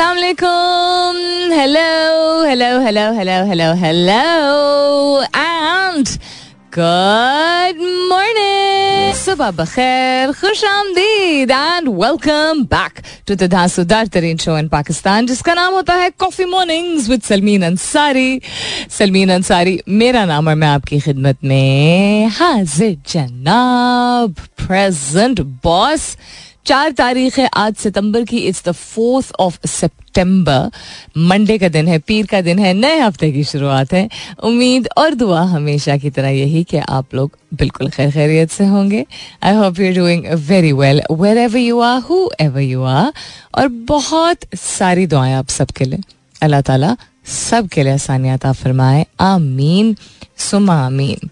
अस्सलाम वालेकुम hello hello hello hello hello hello and good morning सुबह बखैर खुश आमदीद and welcome back to the धांसूदार तरीन शो इन पाकिस्तान जिसका नाम होता है coffee mornings with Salmeen Ansari Salmeen Ansari मेरा नाम और मैं आपकी खिदमत में हाजिर जनाब प्रेजेंट बॉस चार तारीख है आज सितंबर की it's the fourth of September Monday का दिन है, पीर का दिन है, नए हफ़्ते की शुरुआत है। उम्मीद और दुआ हमेशा की तरह यही कि आप लोग बिल्कुल खैर खैरियत से होंगे। I hope you doing very well wherever you are whoever you are और बहुत सारी दुआएँ आप सबके लिए। अल्लाह ताला सब के लिए आसानियात फरमाए। आमीन। सुमा आमीन।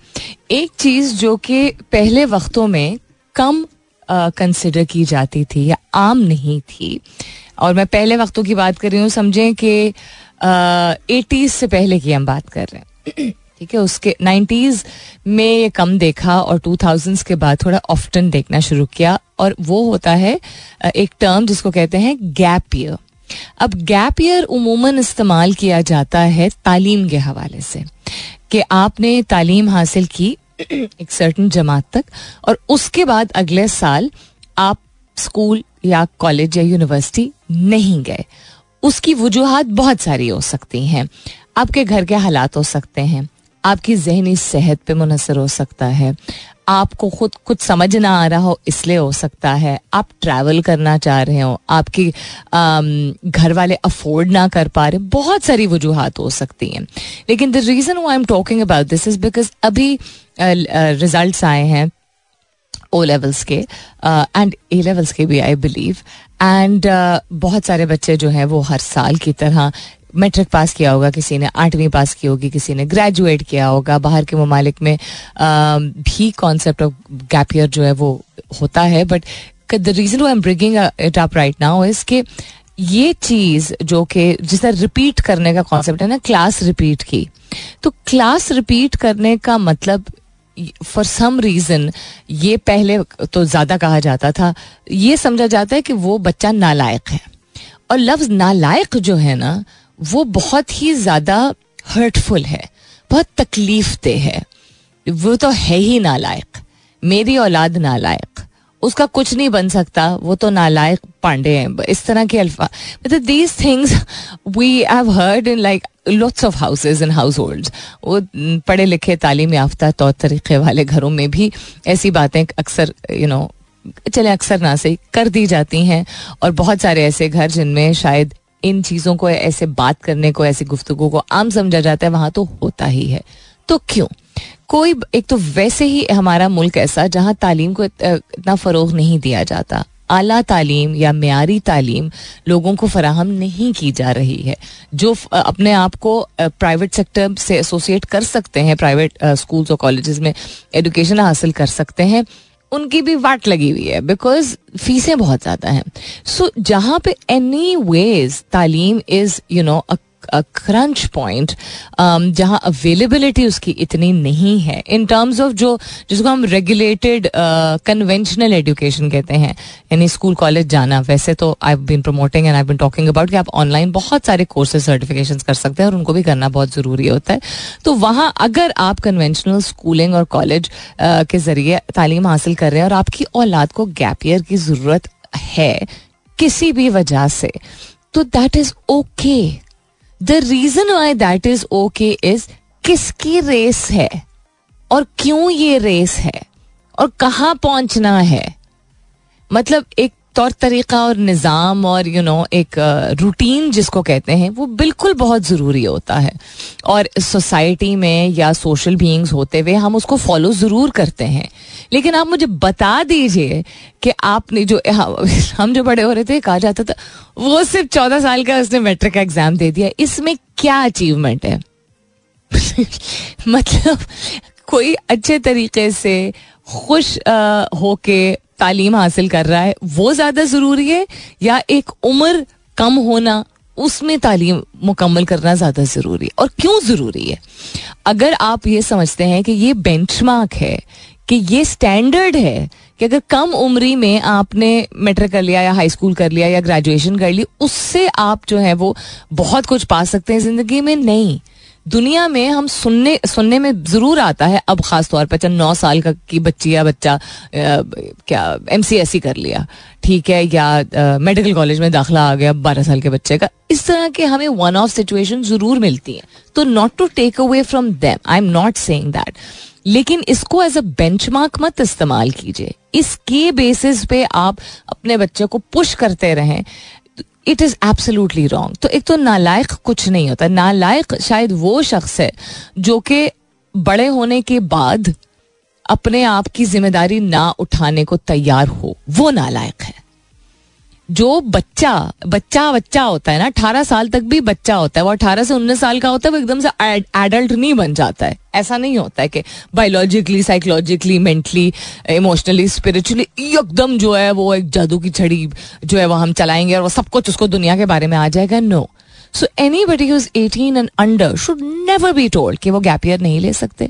एक चीज़ जो कि पहले वक्तों में कम कंसिडर की जाती थी, या आम नहीं थी। और मैं पहले वक्तों की बात कर रही हूँ, समझें कि एटीज़ से पहले की हम बात कर रहे हैं। ठीक है, उसके नाइन्टीज़ में ये कम देखा और टू थाउजेंड्स के बाद थोड़ा ऑफ्टन देखना शुरू किया। और वो होता है एक टर्म जिसको कहते हैं गैप ईयर अब गैप ईयर उमूमन इस्तेमाल किया जाता है तालीम के हवाले से, कि आपने तालीम हासिल की एक सर्टन जमात तक। और उसके बाद अगले साल आप स्कूल या कॉलेज या यूनिवर्सिटी नहीं गए। उसकी वजूहत बहुत सारी हो सकती हैं। आपके घर के हालात हो सकते हैं। आपकी जहनी सेहत पे मुनसर हो सकता है। आपको खुद, कुछ समझ ना आ रहा हो, इसलिए हो सकता है। आप ट्रैवल करना चाह रहे हो। आपकी घर वाले अफोर्ड ना कर पा रहे। बहुत सारी वजूहत हो सकती हैं। लेकिन द रीज़न वो I am talking about this is because अभी रिजल्ट्स आए हैं ओ लेवल्स के एंड ए लेवल्स के भी आई बिलीव एंड बहुत सारे बच्चे जो हैं वो हर साल की तरह मैट्रिक पास किया होगा, किसी ने आठवीं पास की होगी, किसी ने ग्रेजुएट किया होगा, बाहर के ममालिक में भी कॉन्सेप्ट ऑफ़ गैप ईयर जो है वो होता है. But the reason I am bringing it up right now is के ये चीज़ जो कि जिसे रिपीट करने का कॉन्सेप्ट है ना क्लास रिपीट की तो क्लास रिपीट करने का मतलब फॉर सम रीजन ये पहले तो ज़्यादा कहा जाता था, ये समझा जाता है कि वो बच्चा नालायक है। और लफ्ज नालायक जो है ना, वो बहुत ही ज़्यादा हर्टफुल है, बहुत तकलीफ़ दे है। वो तो है ही नालायक, मेरी औलाद नालायक। उसका कुछ नहीं बन सकता वो तो नालायक पांडे हैं। इस तरह के अल्फ़ा। मतलब these things we have heard in like lots of houses and household वो पढ़े लिखे तालीम याफ्ता तौर तरीके वाले घरों में भी ऐसी बातें अक्सर यू you नो know, चले अक्सर ना से कर दी जाती हैं। और बहुत सारे ऐसे घर जिनमें शायद इन चीज़ों को ऐसे बात करने को ऐसी गुफ्तु को आम समझा जाता है वहाँ तो होता ही है। तो क्यों? कोई एक तो वैसे ही हमारा मुल्क ऐसा जहाँ तालीम को इतना फ़रोग नहीं दिया जाता। आला तालीम या म्यारी तालीम लोगों को फराहम नहीं की जा रही है। जो अपने आप को प्राइवेट सेक्टर से एसोसिएट कर सकते हैं प्राइवेट स्कूल्स और कॉलेजेस में एजुकेशन हासिल कर सकते हैं उनकी भी वाट लगी हुई है बिकॉज़ फीसें बहुत ज़्यादा हैं। सो so, जहाँ पे एनी वेज तालीम is you know a crunch point जहाँ अवेलेबिलिटी उसकी इतनी नहीं है। इन टर्म्स ऑफ़ जो जिसको हम रेगुलेटेड कन्वेंशनल एजुकेशन कहते हैं यानी स्कूल कॉलेज जाना वैसे तो I been promoting and I been talking about कि आप ऑनलाइन बहुत सारे कोर्सेज सर्टिफिकेशन कर सकते हैं और उनको भी करना बहुत ज़रूरी होता है। तो वहाँ अगर आप कन्वेंशनल स्कूलिंग और कॉलेज uh, के ज़रिए तालीम हासिल कर रहे हैं और आपकी औलाद को गैप ईयर की ज़रूरत है किसी भी वजह से तो that is okay the reason why that is okay is किसकी रेस है? और क्यों ये रेस है? और कहाँ पहुँचना है? मतलब एक तौर तरीका और निज़ाम और यू नो एक रूटीन जिसको कहते हैं, वो बिल्कुल बहुत ज़रूरी होता है। और सोसाइटी में या सोशल बींग्स होते हुए हम उसको फॉलो ज़रूर करते हैं। लेकिन आप मुझे बता दीजिए कि आपने जो हम जो बड़े हो रहे थे, कहा जाता था, वो सिर्फ़ चौदह साल का उसने मेट्रिक का एग्ज़ाम दे दिया। इसमें क्या अचीवमेंट है? मतलब कोई अच्छे तरीके से खुश होके तालीम हासिल कर रहा है, वो ज़्यादा ज़रूरी है या एक उम्र कम होना, उसमें तालीम मुकम्मल करना ज़्यादा ज़रूरी है? और क्यों ज़रूरी है? अगर आप ये समझते हैं कि ये बेंचमार्क है, कि ये स्टैंडर्ड है, कि अगर कम उम्री में आपने मेट्रिक कर लिया या हाई स्कूल कर लिया या ग्रेजुएशन कर ली, उससे आप जो है वो बहुत कुछ पा सकते हैं ज़िंदगी में? नहीं। दुनिया में हम सुनने सुनने में ज़रूर आता है, अब खास तौर पर चंद नौ साल का की बच्ची या बच्चा क्या एम सी एस सी कर लिया, ठीक है, या मेडिकल कॉलेज में दाखला आ गया, बारह साल के बच्चे का, इस तरह के हमें वन ऑफ़ सिचुएशन ज़रूर मिलती हैं। तो not to take away from them I am not saying that लेकिन इसको एज अ बेंचमार्क मत इस्तेमाल कीजिए। इसके बेसिस पे आप अपने बच्चे को पुश करते रहें। इट इज़ एब्सोल्युटली रॉन्ग तो एक तो नालायक कुछ नहीं होता। नालायक शायद वो शख्स है जो कि बड़े होने के बाद अपने आप की ज़िम्मेदारी ना उठाने को तैयार हो। वो नालायक है। जो बच्चा बच्चा बच्चा होता है ना, अठारह साल तक भी बच्चा होता है, वो अठारह से उन्नीस साल का होता है, वो एकदम से एडल्ट नहीं बन जाता है। ऐसा नहीं होता है कि biologically psychologically mentally emotionally spiritually एकदम जो है वो एक जादू की छड़ी जो है वो हम चलाएँगे और वो सब कुछ उसको दुनिया के बारे में आ जाएगा no so anybody is eighteen and under should never be told कि वो गैप ईयर नहीं ले सकते।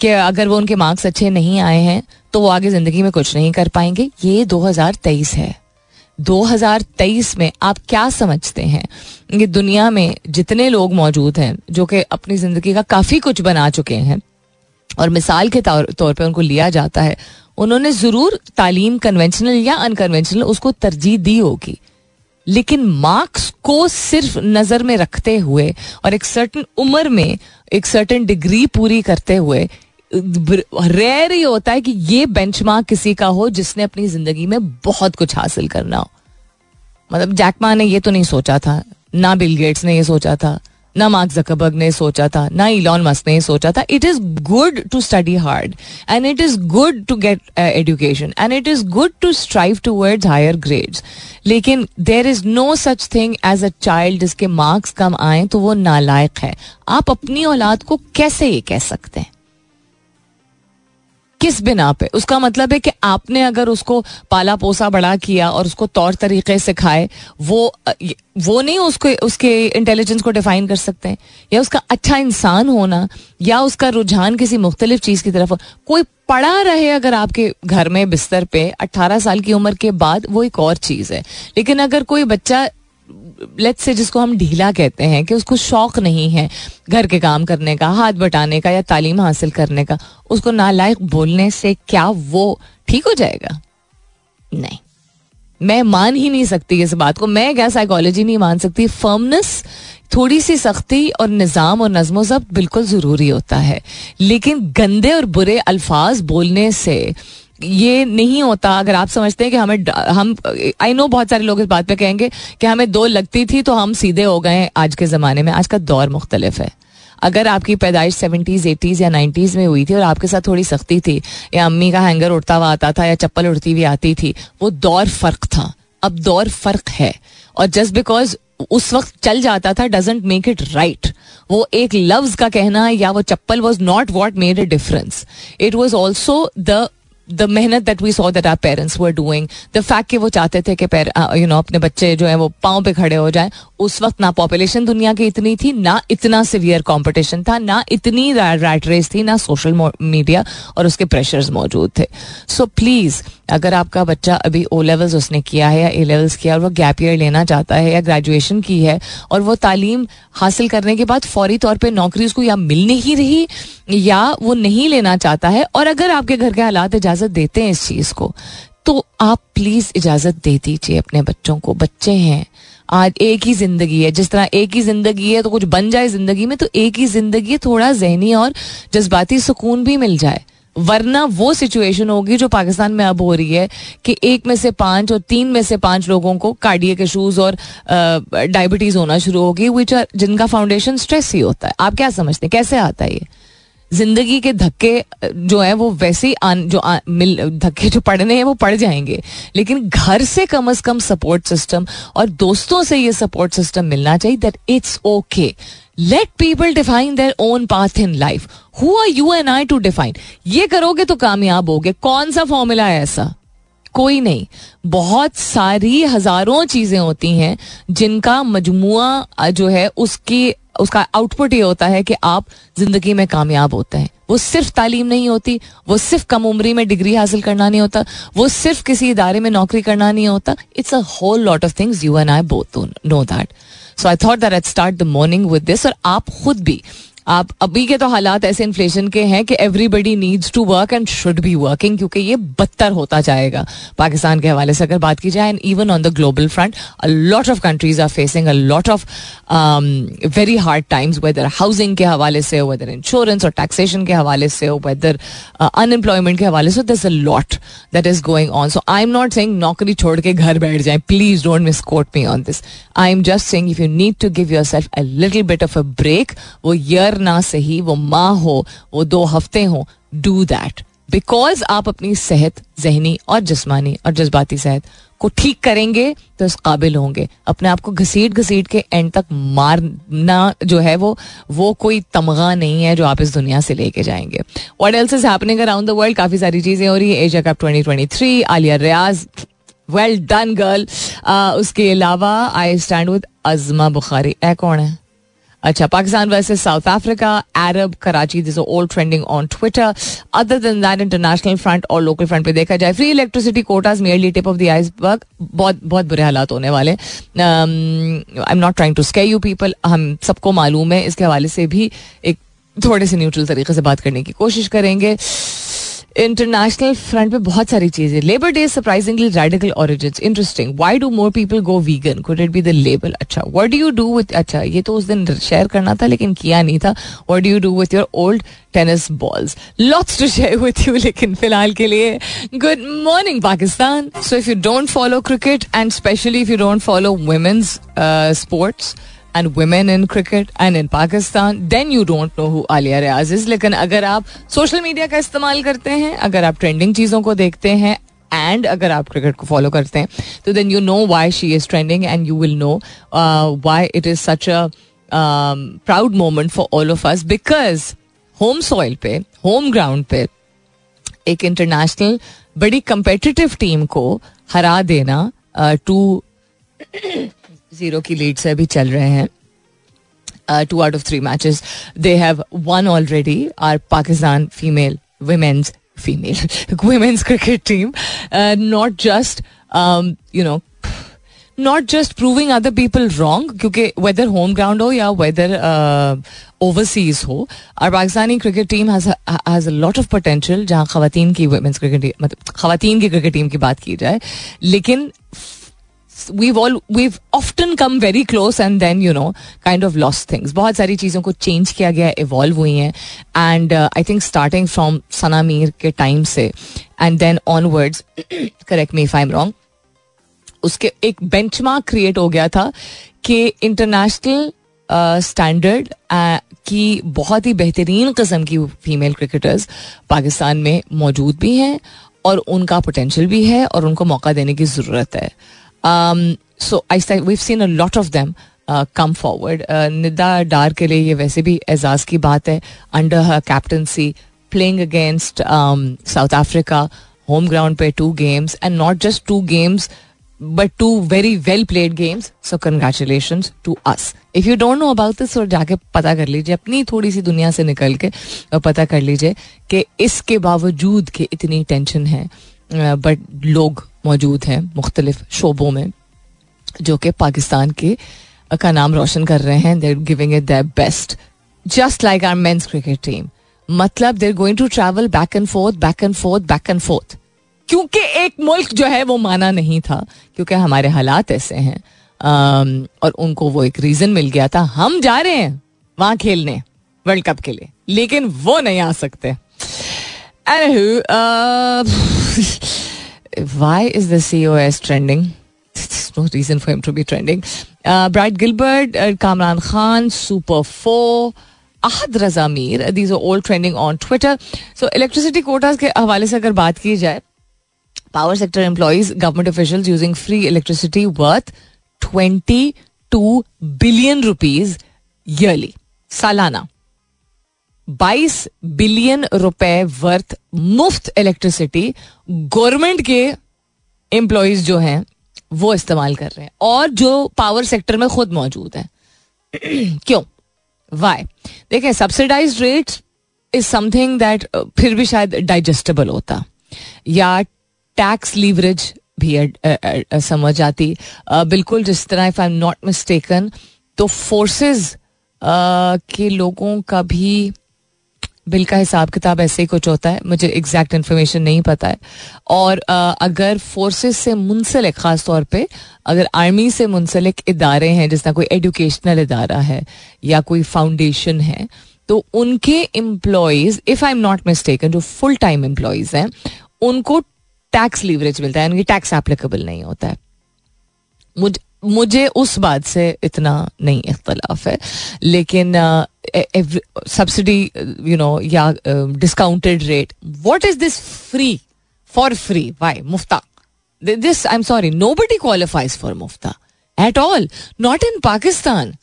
कि अगर वो उनके मार्क्स अच्छे नहीं आए हैं तो वो आगे ज़िंदगी में कुछ नहीं कर पाएँगे। ये 2023 है। 2023 में आप क्या समझते हैं? कि दुनिया में जितने लोग मौजूद हैं, जो कि अपनी ज़िंदगी का काफ़ी कुछ बना चुके हैं, और मिसाल के तौर तौर पे उनको लिया जाता है, उन्होंने ज़रूर तालीम कन्वेंशनल या अनकन्वेंशनल उसको तरजीह दी होगी। लेकिन मार्क्स को सिर्फ़ नज़र में रखते हुए और एक सर्टन उम्र में एक सर्टन डिग्री पूरी करते हुए रेयर ही होता है कि ये बेंचमार्क किसी का हो जिसने अपनी ज़िंदगी में बहुत कुछ हासिल करना हो। मतलब जैकमा ने ये तो नहीं सोचा था, ना बिल गेट्स ने ये सोचा था, ना मार्क जकबर्ग ने सोचा था, ना इलॉन मस्क ने सोचा था। It is good to study hard and it is good to get education and it is good to strive towards higher grades लेकिन there is no such thing as a child जिसके marks कम आए तो वो नालायक है। आप अपनी औलाद को कैसे ये कह सकते हैं? किस बिना पे? उसका मतलब है कि आपने अगर उसको पाला पोसा बड़ा किया और उसको तौर तरीके सिखाए, वो वो नहीं उसको, उसके इंटेलिजेंस को डिफाइन कर सकते हैं। या उसका अच्छा इंसान होना, या उसका रुझान किसी मुख्तलिफ़ चीज़ की तरफ़ कोई पड़ा रहे अगर आपके घर में बिस्तर पे 18 साल की उम्र के बाद वो एक और चीज़ है। लेकिन अगर कोई बच्चा लेट से जिसको हम ढीला कहते हैं कि उसको शौक नहीं है घर के काम करने का, हाथ बटाने का या तालीम हासिल करने का, उसको नालायक बोलने से क्या वो ठीक हो जाएगा? नहीं। मैं मान ही नहीं सकती इस बात को। मैं क्या साइकोलॉजी नहीं मान सकती। फर्मनेस थोड़ी सी सख्ती और निज़ाम और नज्म जब्त बिल्कुल ज़रूरी होता है। लेकिन गंदे और बुरे अल्फाज बोलने से ये नहीं होता अगर आप समझते हैं कि हमें हम आई नो बहुत सारे लोग इस बात पे कहेंगे कि हमें दो लगती थी तो हम सीधे हो गए आज के ज़माने में। आज का दौर मुख्तलिफ़ है। अगर आपकी पैदाइश सेवेंटीज एटीज या नाइन्टीज में हुई थी और आपके साथ थोड़ी सख्ती थी या अम्मी का हैंगर उड़ता हुआ आता था या चप्पल उड़ती हुई आती थी, वो दौर फ़र्क था। अब दौर फ़र्क है और जस्ट बिकॉज़ उस वक्त चल जाता था डजेंट मेक इट राइट वो एक लफ्ज का कहना या वो चप्पल was not what made a difference it was also the the मेहनत that we saw that our parents were doing the fact कि वो चाहते थे कि यू नो अपने बच्चे जो है वो पाँव पे खड़े हो जाए, उस वक्त ना पॉपुलेशन दुनिया की इतनी थी, ना इतना सिवियर कॉम्पिटिशन था, ना इतनी रैट रेस थी, ना सोशल मीडिया और उसके प्रेशर्स मौजूद थे। सो प्लीज़ अगर आपका बच्चा अभी ओ लेवल्स उसने किया है या ए लेवल्स किया और वो गैप ईयर लेना चाहता है या ग्रेजुएशन की है और वो तालीम हासिल करने के बाद फौरी तौर पर नौकरी उसको या मिल नहीं रही या वो नहीं लेना चाहता है और अगर आपके घर के हालात इजाज़त देते हैं इस चीज़ को। तो आप प्लीज़ इजाज़त दे दीजिए अपने बच्चों को। बच्चे हैं। आज एक ही ज़िंदगी है। जिस तरह एक ही ज़िंदगी है तो कुछ बन जाए ज़िंदगी में तो एक ही ज़िंदगी थोड़ा जहनी और जज्बाती सुकून भी मिल जाए। वरना वो सिचुएशन होगी जो पाकिस्तान में अब हो रही है कि एक में से पाँच और तीन में से पाँच लोगों को कार्डियक इशूज और डायबिटीज़ होना शुरू होगी विच जिनका फाउंडेशन स्ट्रेस ही होता है। आप क्या समझते हैं? कैसे आता है ये? ज़िंदगी के धक्के जो है वो वैसे ही आन, जो आ, मिल धक्के जो पड़ने हैं वो पड़ जाएँगे। लेकिन घर से कम अज कम सपोर्ट सिस्टम और दोस्तों से ये सपोर्ट सिस्टम मिलना चाहिए that it's okay let people define their own path in life who are you and I to define ये करोगे तो कामयाब होगे। कौन सा फॉर्मूला है ऐसा? कोई नहीं। बहुत सारी हज़ारों चीज़ें होती हैं जिनका मजमुआ जो है उसकी उसका आउटपुट ये होता है कि आप ज़िंदगी में कामयाब होते हैं। वो सिर्फ़ तालीम नहीं होती, वो सिर्फ़ कम उम्री में डिग्री हासिल करना नहीं होता, वो सिर्फ़ किसी इदारे में नौकरी करना नहीं होता। It's a whole lot of things you and I both know that so I thought that I start the morning with this और आप खुद भी आप, अभी के तो हालात ऐसे इन्फ्लेशन के हैं कि everybody needs to work and should be working क्योंकि ये बदतर होता जाएगा। पाकिस्तान के हवाले से अगर बात की जाए and even on the global front a lot of countries are facing a lot of very hard times whether housing के हवाले से हो वेदर इंश्योरेंस और टैक्सेशन के हवाले से हो वेदर अनएम्प्लॉयमेंट के हवाले से this a lot that is going on so I am not saying नौकरी छोड़ के घर बैठ जाए। Please don't misquote me on this I am just saying if you need to give yourself a little bit of a break वो year ना सही, वो माँ हो, वो दो हफ़्ते हो डू दैट बिकॉज़ आप अपनी सेहत, जहनी और जिसमानी और जज्बाती सेहत को ठीक करेंगे तो इस काबिल होंगे। अपने आप को घसीट घसीट के एंड तक मारना जो है वो वो कोई तमगा नहीं है जो आप इस दुनिया से लेके जाएँगे। What else is happening around the world काफ़ी सारी चीज़ें हो रही है। Asia cup 2023 Aliya Riaz well done girl उसके अलावा आई स्टैंड विद अजमा बुखारी ए कौन है? अच्छा Pakistan versus South Africa Arab Karachi this old trending on Twitter other than that international front और लोकल फ्रंट पे देखा जाए free electricity quotas merely tip of the iceberg बहुत बहुत बुरे हालात होने वाले I am not trying to scare you people हम सबको मालूम है, इसके हवाले से भी एक थोड़े से न्यूट्रल तरीके से बात करने की कोशिश करेंगे। इंटरनेशनल फ्रंट पे बहुत सारी चीज़ें। Labour day surprisingly radical origin interesting why do more people go vegan could it be the label अच्छा what do you do with अच्छा ये तो उस दिन शेयर करना था, लेकिन किया नहीं था। What do you do with your old tennis balls lots to share with you लेकिन फ़िलहाल के लिए good morning Pakistan so if you don't follow cricket and specially if you don't follow women's sports and women in cricket and in Pakistan then you don't know who Aliya Riaz is लेकिन अगर आप social media का इस्तेमाल करते हैं अगर आप trending चीज़ों को देखते हैं एंड अगर आप क्रिकेट को फॉलो करते हैं तो then you know why she is trending and you will know why it is such a proud moment for all of us because home soil पे होम ग्राउंड पे एक इंटरनेशनल बड़ी कंपेटिटिव टीम को हरा देना टू uh, ज़ीरो की lead से अभी चल रहे हैं। Two out of three matches they have won already our Pakistan female women's female women's cricket team not just you know not just proving other people wrong क्योंकि whether home ground हो या whether overseas हो और Pakistani cricket team has a lot of potential जहाँ खातन की women's cricket मतलब खातन की क्रिकेट टीम की बात की जाए लेकिन we've all we've often come very close and then you know kind of lost things. बहुत सारी चीज़ों को चेंज किया गया इवॉल्व हुई हैं. And I think starting from Sana Mir के टाइम से then onwards correct me if I am wrong उसके एक बेंचमार्क क्रिएट हो गया था कि इंटरनेशनल स्टैंडर्ड uh, की बहुत ही बेहतरीन कस्म की फीमेल क्रिकेटर्स पाकिस्तान में मौजूद भी हैं और उनका पोटेंशियल भी है और उनको मौका देने की ज़रूरत है। So I've seen a lot of them come forward Nida Dar के लिए ये वैसे भी एजाज की बात है. Under her captaincy playing against South Africa home ground पे two games and not just two games but two very well played games so congratulation to us if you don't know about this और जाके पता कर लीजिए. अपनी थोड़ी सी दुनिया से निकल के और पता कर लीजिए कि इसके बावजूद कि इतनी टेंशन है बट लोग मौजूद हैं मुख्तलिफ़ शोबों में, जो कि पाकिस्तान के का नाम रोशन कर रहे हैं। They're giving it their best just like our men's cricket team मतलब they're going to travel back and forth back and forth back and forth क्योंकि एक मुल्क जो है वो माना नहीं था, क्योंकि हमारे हालात ऐसे हैं। और उनको वो एक रीजन मिल गया था। हम जा रहे हैं वहाँ खेलने वर्ल्ड कप के लिए। लेकिन वो नहीं आ सकते। why is the COS trending? There's no reason for him to be trending. Uh, Brad Gilbert, uh, Kamran Khan, Super 4, Ahad Raza Mir, these are all trending on Twitter. So electricity quotas के हवाले से अगर बात की जाए power sector employees, government officials using free electricity worth 22 billion rupees yearly, सालाना 22 billion रुपए worth मुफ़्त इलेक्ट्रिसिटी गवर्नमेंट के एम्प्लॉयज़ जो हैं, वो इस्तेमाल कर रहे हैं। और जो पावर सेक्टर में खुद मौजूद है। क्यों? वाई देखें subsidize rate is something that फिर भी शायद डाइजेस्टेबल होता। या टैक्स लीवरेज भी समझ आती। बिल्कुल, जिस तरह if I am not mistaken तो फोर्सेस के लोगों का भी बिल का हिसाब किताब ऐसे ही कुछ होता है, मुझे एग्जैक्ट इन्फॉर्मेशन नहीं पता है। और अगर फोर्सेस से मुंसलिक, ख़ास तौर पे, अगर आर्मी से मुंसलिक इदारे हैं, जिस तरह कोई एजुकेशनल इदारा है, या कोई फाउंडेशन है तो उनके employees if I am not mistaken जो फुल टाइम एम्प्लॉयज़ हैं, उनको टैक्स लीवरेज मिलता है, यानी टैक्स एप्लीकेबल नहीं होता है। मुझ मुझे उस बात से इतना नहीं इख्तलाफ है, लेकिन सब्सिडी यू नो या discounted rate what is this free for free why मुफ्ता। This I am sorry nobody qualifies for मुफ्ता at all not in Pakistan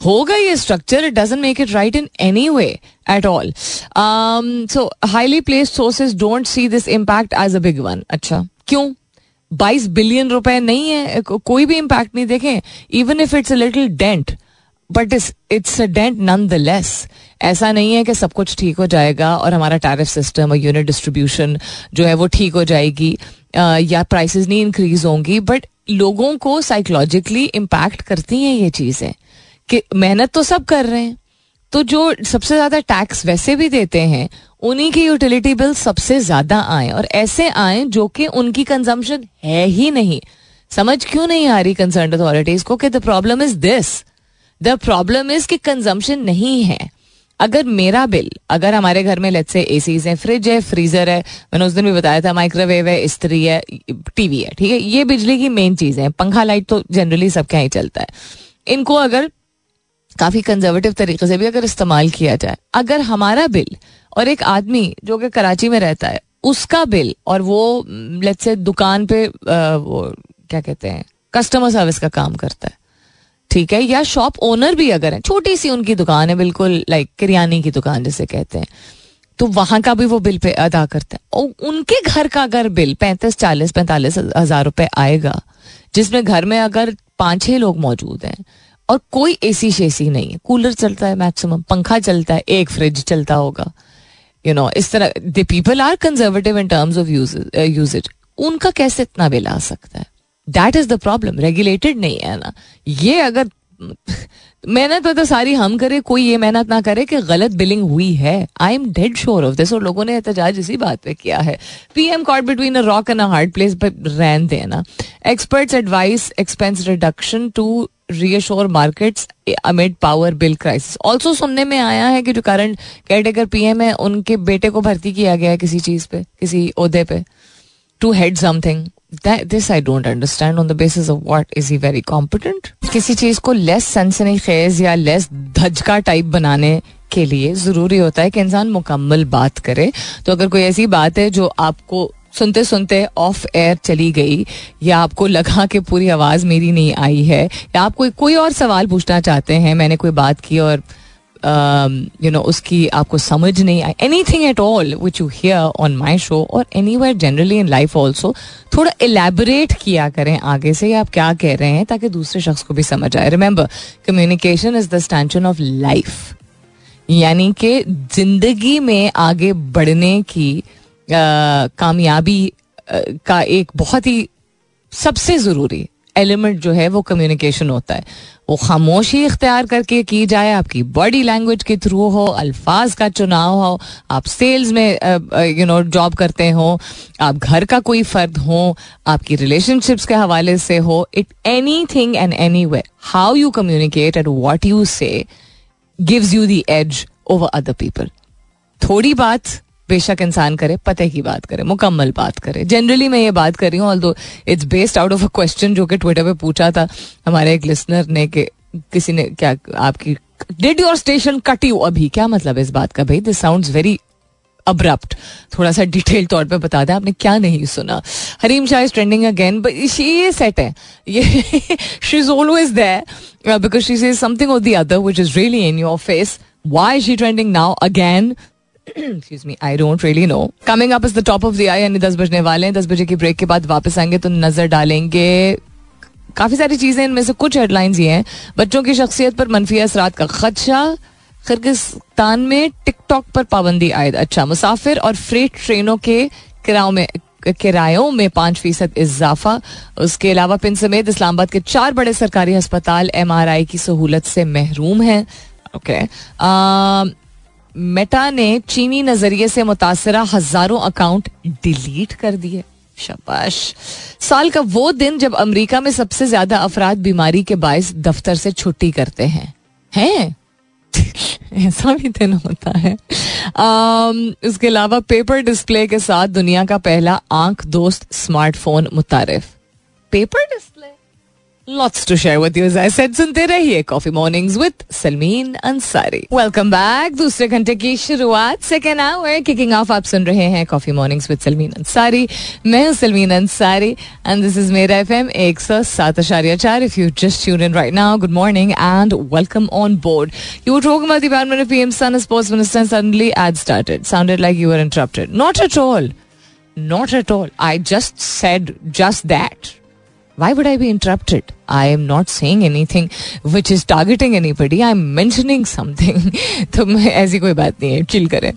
होगा ये structure it doesn't make it right in any way at all so highly placed sources don't see this impact as a big one अच्छा क्यों? बाईस billion रुपए नहीं है कोई भी इम्पैक्ट नहीं देखें even if it's a little dent but it's a dent nonetheless ऐसा नहीं है कि सब कुछ ठीक हो जाएगा और हमारा टैरिफ सिस्टम और यूनिट डिस्ट्रीब्यूशन जो है वो ठीक हो जाएगी या प्राइसेस नहीं इंक्रीज होंगी बट लोगों को साइकोलॉजिकली इम्पैक्ट करती हैं ये चीज़ें कि मेहनत तो सब कर रहे हैं। तो जो सबसे ज़्यादा टैक्स वैसे भी देते हैं उन्हीं की यूटिलिटी बिल सबसे ज़्यादा आए और ऐसे आए जो कि उनकी कंजम्पशन है ही नहीं। समझ क्यों नहीं आ रही कंसर्न अथॉरिटीज को कि the problem is this the problem is कि कंजम्पशन नहीं है। अगर मेरा बिल अगर हमारे घर में लेट्स से एसीज है फ्रिज है फ्रीजर है, मैंने उस दिन भी बताया था माइक्रोवेव है, इस्त्री है टीवी है, ठीक है? ये बिजली की मेन चीज़ है। पंखा लाइट तो जनरली सबके यहाँ ही चलता है। इनको अगर काफ़ी कंजर्वेटिव तरीके से भी अगर इस्तेमाल किया जाए, अगर हमारा बिल और एक आदमी जो कि कराची में रहता है, उसका बिल और वो लेट्स से दुकान पे वो, क्या कहते हैं कस्टमर सर्विस का काम करता है। ठीक है? या शॉप ओनर भी अगर है, छोटी सी उनकी दुकान है, बिल्कुल लाइक किरियानी की दुकान जिसे कहते हैं तो वहाँ का भी वो बिल पे अदा करता है। और उनके घर का अगर बिल पैंतीस, चालीस, पैंतालीस हज़ार रुपए आएगा, जिसमें घर में अगर पाँच, छह लोग मौजूद हैं और कोई एसी शेसी नहीं है। कूलर चलता है मैक्सिमम, पंखा चलता है, एक फ्रिज चलता होगा। यू नो इस तरह the people are conservative in terms of usage उनका कैसे इतना बिल आ सकता है? That is the problem regulated नहीं है ना। ये अगर, मेहनत तो सारी हम करे, कोई ये मेहनत ना करे कि गलत बिलिंग हुई है। I am dead sure of this और लोगों ने एहतजाज इसी बात पे किया है। P M caught between a rock and a hard place पर रहन देना। Experts advise expense reduction to reassure markets amid power bill crisis also सुनने में आया है कि जो करंट केयर टेकर पीएम है, उनके बेटे को भर्ती किया गया है किसी चीज़ पे, किसी ओहदे पे to head something this I don't understand on the basis of what is he very competent किसी चीज़ को लेस सनसनी खेज या लेस धजका टाइप बनाने के लिए ज़रूरी होता है कि इंसान मुकम्मल बात करे। तो अगर कोई ऐसी बात है जो आपको सुनते सुनते ऑफ़ एयर चली गई। या आपको लगा कि पूरी आवाज़ मेरी नहीं आई है? या आप कोई कोई और सवाल पूछना चाहते हैं? मैंने कोई बात की और यू नो उसकी आपको समझ नहीं आई। Anything at all which you hear on my show और anywhere generally in life also थोड़ा एलेबरेट किया करें आगे से। आप क्या कह रहे हैं? ताकि दूसरे शख्स को भी समझ आए। Remember communication is the stanchion of life यानी कि ज़िंदगी में आगे बढ़ने की कामयाबी का एक बहुत ही सबसे ज़रूरी एलिमेंट जो है वो कम्युनिकेशन होता है। वो खामोशी इख्तियार करके की जाए, आपकी बॉडी लैंग्वेज के थ्रू हो, अल्फाज का चुनाव हो, आप सेल्स में यू नो जॉब करते हो, आप घर का कोई फर्द हो, आपकी रिलेशनशिप्स के हवाले से हो it anything and anyway how you communicate and what you say gives you the edge over other people थोड़ी बात बेशक इंसान करे, पते की बात करे, मुकम्मल बात करे। जनरली मैं ये बात कर रही हूँ although it's based out of a question जो कि ट्विटर पे पूछा था हमारे एक लिसनर ने कि किसी ने क्या आपकी did your station cut you अभी? क्या मतलब इस बात का भाई? दिस साउंड वेरी अब्रप्ट थोड़ा सा डिटेल तौर पे बता दें, आपने क्या नहीं सुना। Hareem Shah is trending again ये सेट है। ये she is always because she says something of the other which is really in your face is she trending now? Again excuse me I don't really know coming up is the top of the hour यानी दस बजने वाले हैं। दस बजे की break के बाद वापस आएँगे तो नज़र डालेंगे। काफ़ी सारी चीज़ें इनमें से कुछ हेडलाइंस ये हैं। बच्चों की शख्सियत पर मनफी असरात का खदशा। किर्गिस्तान में टिकटॉक पर पाबंदी आयद। अच्छा मुसाफिर और फ्रेट ट्रेनों के किरायों में किरायों में पाँच फ़ीसद इजाफा। उसके अलावा पिन समेत इस्लामाबाद के चार बड़े सरकारी अस्पताल एम आर आई की सहूलत से महरूम हैं। ओके मेटा ने चीनी नज़रिए से मुतासरा हज़ारों अकाउंट डिलीट कर दिए। शबाश। साल का वो दिन जब अमेरिका में सबसे ज़्यादा अफराद बीमारी के बायस दफ्तर से छुट्टी करते हैं। हैं? ऐसा भी दिन होता है। उसके अलावा पेपर डिस्प्ले के साथ दुनिया का पहला आँख दोस्त smartphone मुतारिफ। Paper display Lots to share with you as I said सुनते रहिए coffee mornings with Salmeen Ansari welcome back दूसरे घंटे की शुरुआत सेकेंड आवर किकिंग ऑफ आप सुन रहे हैं coffee mornings with Salmeen Ansari मैं हूं Salmeen Ansari and this is मेरा एफएम एक सौ सात आशार्य चार if you just tune in right now good morning and welcome on board You were talking about the Department of PM Sun as Sports Minister and suddenly ad started. Sounded like you were interrupted. Not at all. Not at all. I just said just that. Why would I be interrupted? I am not saying anything which is targeting anybody. I'm mentioning something. तो ऐसी कोई बात नहीं है chill करें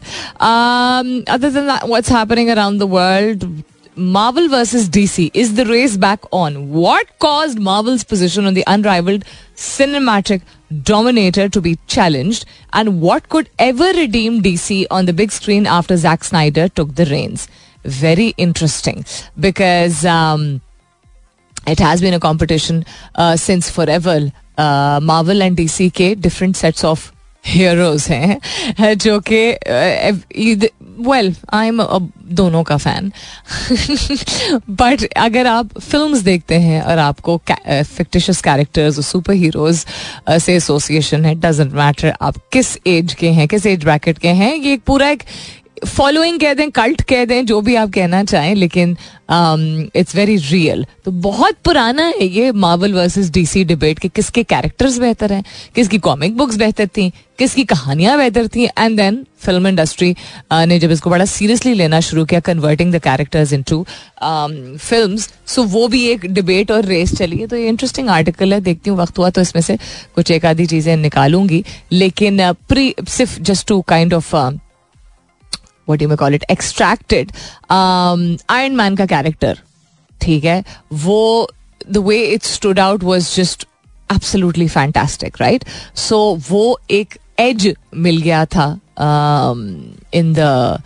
other than that, what's happening around the world? Marvel versus DC. Is the race back on? What caused Marvel's position on the unrivaled cinematic dominator to be challenged? And what could ever redeem DC on the big screen after Zack Snyder took the reins? Very interesting because. Um, it has been a competition since forever Marvel and D C different sets of heroes हैं जो कि well I am दोनों का fan but अगर आप film देखते हैं और आपको फिक्टिशियस कैरेक्टर्स और सुपर हीरोज से एसोसिएशन है डजेंट मैटर आप किस एज के हैं, किस एज ब्रैकेट के हैं, ये एक पूरा एक फॉलोइंग कह दें कल्ट कह दें, जो भी आप कहना चाहें, लेकिन इट्स वेरी रियल तो बहुत पुराना है ये मार्वल वर्सेस डीसी डिबेट कि किसके कैरेक्टर्स बेहतर हैं, किसकी कॉमिक बुक्स बेहतर थी, किसकी कहानियाँ बेहतर थी एंड देन फ़िल्म इंडस्ट्री ने जब इसको बड़ा सीरियसली लेना शुरू किया converting the characters into film so वो भी एक डिबेट और रेस चली है तो ये इंटरेस्टिंग आर्टिकल है, देखती हूँ, वक्त हुआ तो इसमें से कुछ एक आधी चीज़ें निकालूँगी। लेकिन प्री सिर्फ़ just to kind of what you may call it extracted Iron Man का कैरेक्टर ठीक है? वो the way it stood out was just absolutely fantastic right so वो एक एज मिल गया था इन द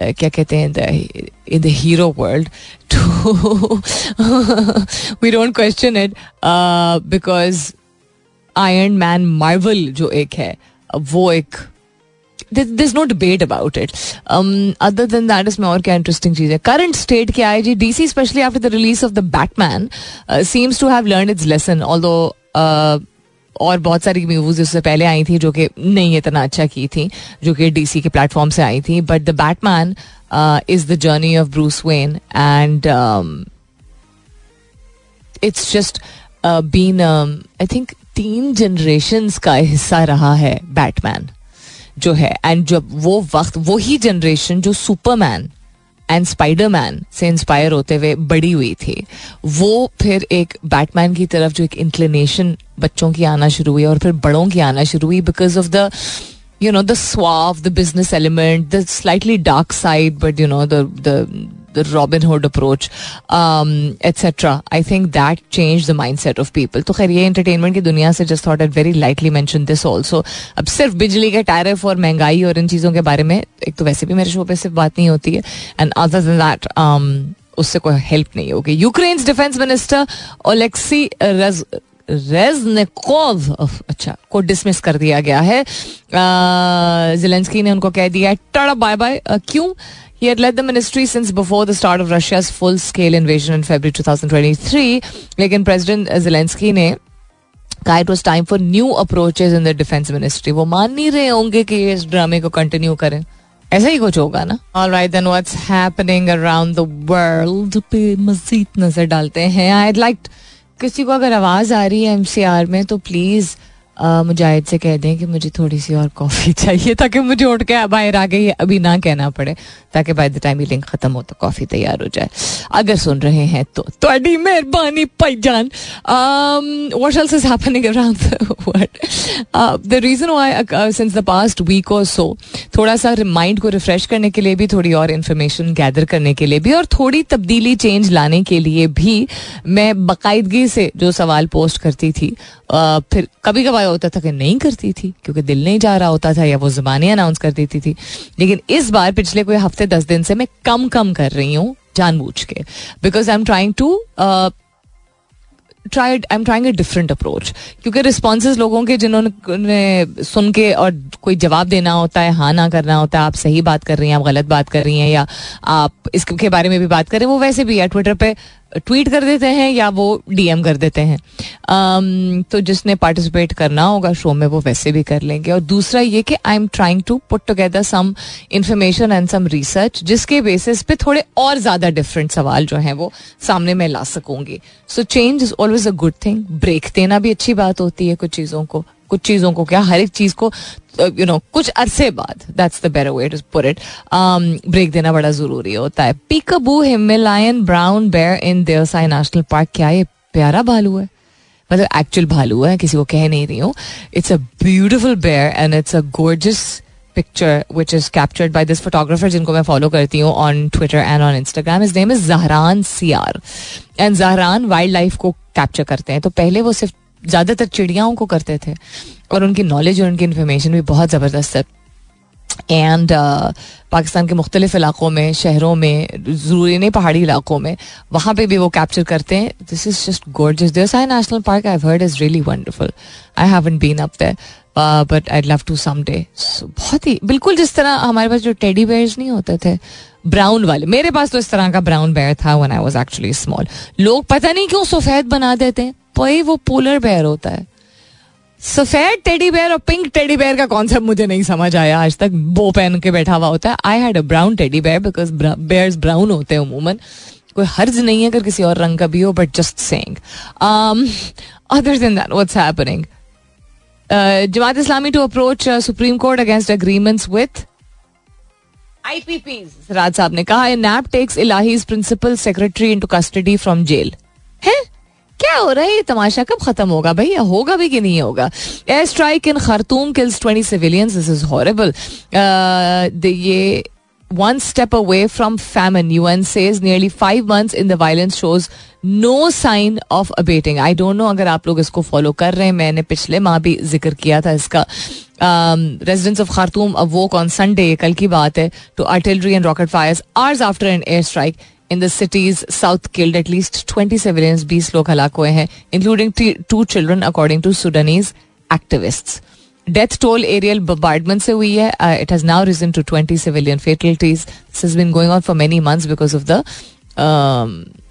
क्या कहते हैं in the hero world too we don't question it because Iron Man Marvel जो एक है, वो एक there's no debate about it. Um, other than that, इसमें और क्या इंटरेस्टिंग चीज़ है करंट स्टेट क्या है जी DC specially after the release of the Batman seems to have learn its lesson although और बहुत सारी मूवीज़ उससे पहले आई थी जो कि नहीं इतना अच्छा की थी जो कि डीसी के प्लेटफॉर्म से आई थी. But the Batman is the journey of Bruce Wayne and it's just been I think तीन जनरेशन का हिस्सा रहा है बैटमैन जो है एंड जब वो वक्त, वही जनरेशन जो सुपरमैन एंड स्पाइडरमैन से इंस्पायर होते हुए बड़ी हुई थी, वो फिर एक बैटमैन की तरफ़ जो एक इंक्लिनेशन बच्चों की आना शुरू हुई और फिर बड़ों की आना शुरू हुई because of the you know the suave the business element the slightly dark side but you know the Robin Hood approach, um, etc. I think that changed the mindset of people. तो खैर ये entertainment की दुनिया से just thought I'd very lightly mention this also. अब सिर्फ़ बिजली के टैरिफ और महँगाई और इन चीज़ों के बारे में एक तो वैसे भी मेरे शो पे सिर्फ़ बात नहीं होती है एंड अदर देन दैट उससे कोई हेल्प नहीं होगी यूक्रेन डिफेंस मिनिस्टर ओलेक्सी रज रेजनेकोव अच्छा को डिसमिस कर दिया गया है जिलेंस्की ने उनको कह दिया है टड़ा बाय बाय क्यों He had led the ministry since before the start of Russia's full scale invasion in February 2023. लेकिन प्रेसिडेंट जेलेंस्की ने कहा it was time for new approaches in the defence ministry वो मान नहीं रहे होंगे कि इस ड्रामे को कंटिन्यू करें ऐसा ही कुछ होगा ना all right then what's happening around the world पे मजीद नज़र डालते हैं आई लाइक किसी को अगर आवाज़ आ रही है एमसीआर में तो प्लीज़ मुजाहिद से कह दें कि मुझे थोड़ी सी और कॉफ़ी चाहिए ताकि मुझे उठ के बाहर आ गई अभी ना कहना पड़े ताकि बाय द टाइम लिंक ख़त्म हो तो कॉफ़ी तैयार हो जाए। अगर सुन रहे हैं तो थोड़ी मेहरबानी पाई जान happening around the region since the past week और सो थोड़ा सा माइंड को रिफ्रेश करने के लिए भी थोड़ी और इन्फॉर्मेशन गैदर करने के लिए भी और थोड़ी तब्दीली चेंज लाने के लिए भी मैं बाकायदगी से जो सवाल पोस्ट करती थी uh, फिर कभी कभार होता था कि नहीं करती थी, क्योंकि दिल नहीं जा रहा होता था या वो जुबानी अनाउंस कर देती थी। लेकिन इस बार पिछले कोई हफ़्ते दस दिन से मैं कम कम कर रही हूँ जानबूझ के। Because I am trying to try I am trying a different approach क्योंकि रिस्पॉन्स लोगों के जिन्होंने सुन के और कोई जवाब देना होता है हाँ ना करना होता है आप सही बात कर रही हैं आप गलत बात कर रही हैं या आप इसके बारे में भी बात करें वो वैसे भी है ट्विटर पे ट्वीट कर देते हैं या वो डीएम कर देते हैं। um, तो जिसने पार्टिसिपेट करना होगा शो में वो वैसे भी कर लेंगे। और दूसरा ये कि I am trying to put together some information and some research जिसके बेसिस पे थोड़े और ज़्यादा डिफरेंट सवाल जो हैं वो सामने मैं ला सकूँगी। So change is always a good thing break देना भी अच्छी बात होती है कुछ चीज़ों को। कुछ चीज़ों को क्या? हर एक चीज़ को यू नो कुछ अरसे बाद that's the better way to put it break देना बड़ा ज़रूरी होता है। Peekaboo, Himalayan brown bear in Deosai national park क्या ये प्यारा भालू है? मतलब एक्चुअल भालू है, किसी को कह नहीं रही हूँ। It's a beautiful bear and it's a gorgeous picture which is captured by this photographer जिनको मैं फॉलो करती हूँ on Twitter and on Instagram is name is Zahran Siyar and Zahran wildlife को कैप्चर करते हैं। तो पहले वो सिर्फ़ ज़्यादातर चिड़ियाओं को करते थे। और उनकी नॉलेज और उनकी इन्फॉर्मेशन भी बहुत ज़बरदस्त है। एंड uh, पाकिस्तान के मुख्तलिफ़ इलाकों में शहरों में ज़रूरी नहीं पहाड़ी इलाकों में वहाँ पे भी वो कैप्चर करते हैं। This is just gorgeous this I national park I heard is really wonderful I haven't been up but I love to someday बहुत ही बिल्कुल जिस तरह हमारे पास जो टेडी बेयर्स नहीं होते थे ब्राउन वाले। मेरे पास तो इस तरह का ब्राउन बेयर था one I was actually small लोग पता नहीं क्यों सफ़ेद बना देते हैं। पर वो पोलर बेयर होता है। सफ़ेद टेडी बेयर और पिंक टेडी बेयर का कॉन्सेप्ट मुझे नहीं समझ आया। आज तक बो पहन के बैठा हुआ होता है। I had a brown teddy bear because bears brown होते हैं उमूमन कोई हर्ज नहीं है अगर किसी और रंग का भी हो but just saying other than that what's happening Jamaat Islami to approach Supreme Court against agreements with IPP Raj साहब ने कहा NAB takes Elahi's principal secretary into custody from jail है? क्या हो रहा है? ये तमाशा कब खत्म होगा भाई? या होगा भी कि नहीं होगा? Air strike in Khartoum kills twenty civilians this is horrible ये one step away from famine. UN says nearly five months in the violence shows no sign of abating. I don't know अगर आप लोग इसको follow कर रहे हैं, मैंने पिछले माह भी ज़िक्र किया था इसका। Residents of Khartoum awoke on Sunday कल की बात है to artillery and rocket fires hours after an air strike in the city's south killed at least twenty civilians बीस लोग हलाक हुए हैं including two children according to Sudanese activist death toll aerial bombardment से हुई है it has now risen to twenty civilian fatalities this has been going on for many months because of the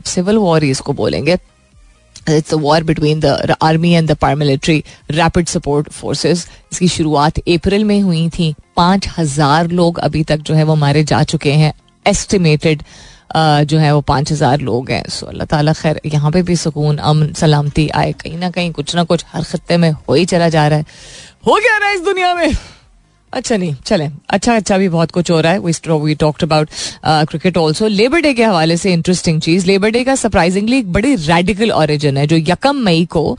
civil war इसको बोलेंगे. It's a war between the army and the paramilitary rapid support forces इसकी शुरुआत अप्रैल में हुई थी. पाँच हज़ार लोग अभी तक जो है वो मारे जा चुके हैं एस्टिमेटेड जो है वो पाँच हज़ार लोग हैं। सो अल्लाह ताला खैर, यहाँ पे भी सुकून, अमन, सलामती आए। कहीं ना कहीं कुछ ना कुछ हर खत्ते में हो ही चला जा रहा है। हो गया रहा है इस दुनिया में। अच्छा नहीं चले। अच्छा अच्छा भी बहुत कुछ हो रहा है। We talked about cricket also labour day के हवाले से इंटरेस्टिंग चीज़। लेबर डे का सरप्राइजिंगली एक बड़ी रेडिकल ऑरिजिन है जो यकम मई को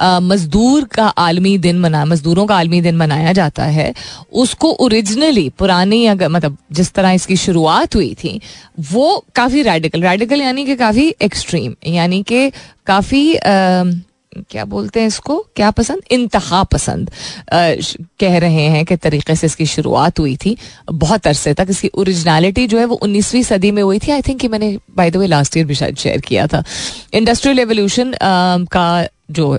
uh, मजदूर का आलमी दिन मना मजदूरों का आलमी दिन मनाया जाता है। उसको ओरिजिनली पुरानी अगर मतलब जिस तरह इसकी शुरुआत हुई थी वो काफ़ी रेडिकल रेडिकल यानी कि काफ़ी एक्सट्रीम यानी कि काफ़ी uh, क्या बोलते हैं इसको? क्या पसंद? इंतहा पसंद। आ, कह रहे हैं कि तरीके से इसकी शुरुआत हुई थी। बहुत अरसे तक इसकी ओरिजिनलिटी जो है वो उन्नीसवीं सदी में हुई थी। आई थिंक कि मैंने by the way last year भी शायद शेयर किया था। इंडस्ट्रियल रेवोल्यूशन का जो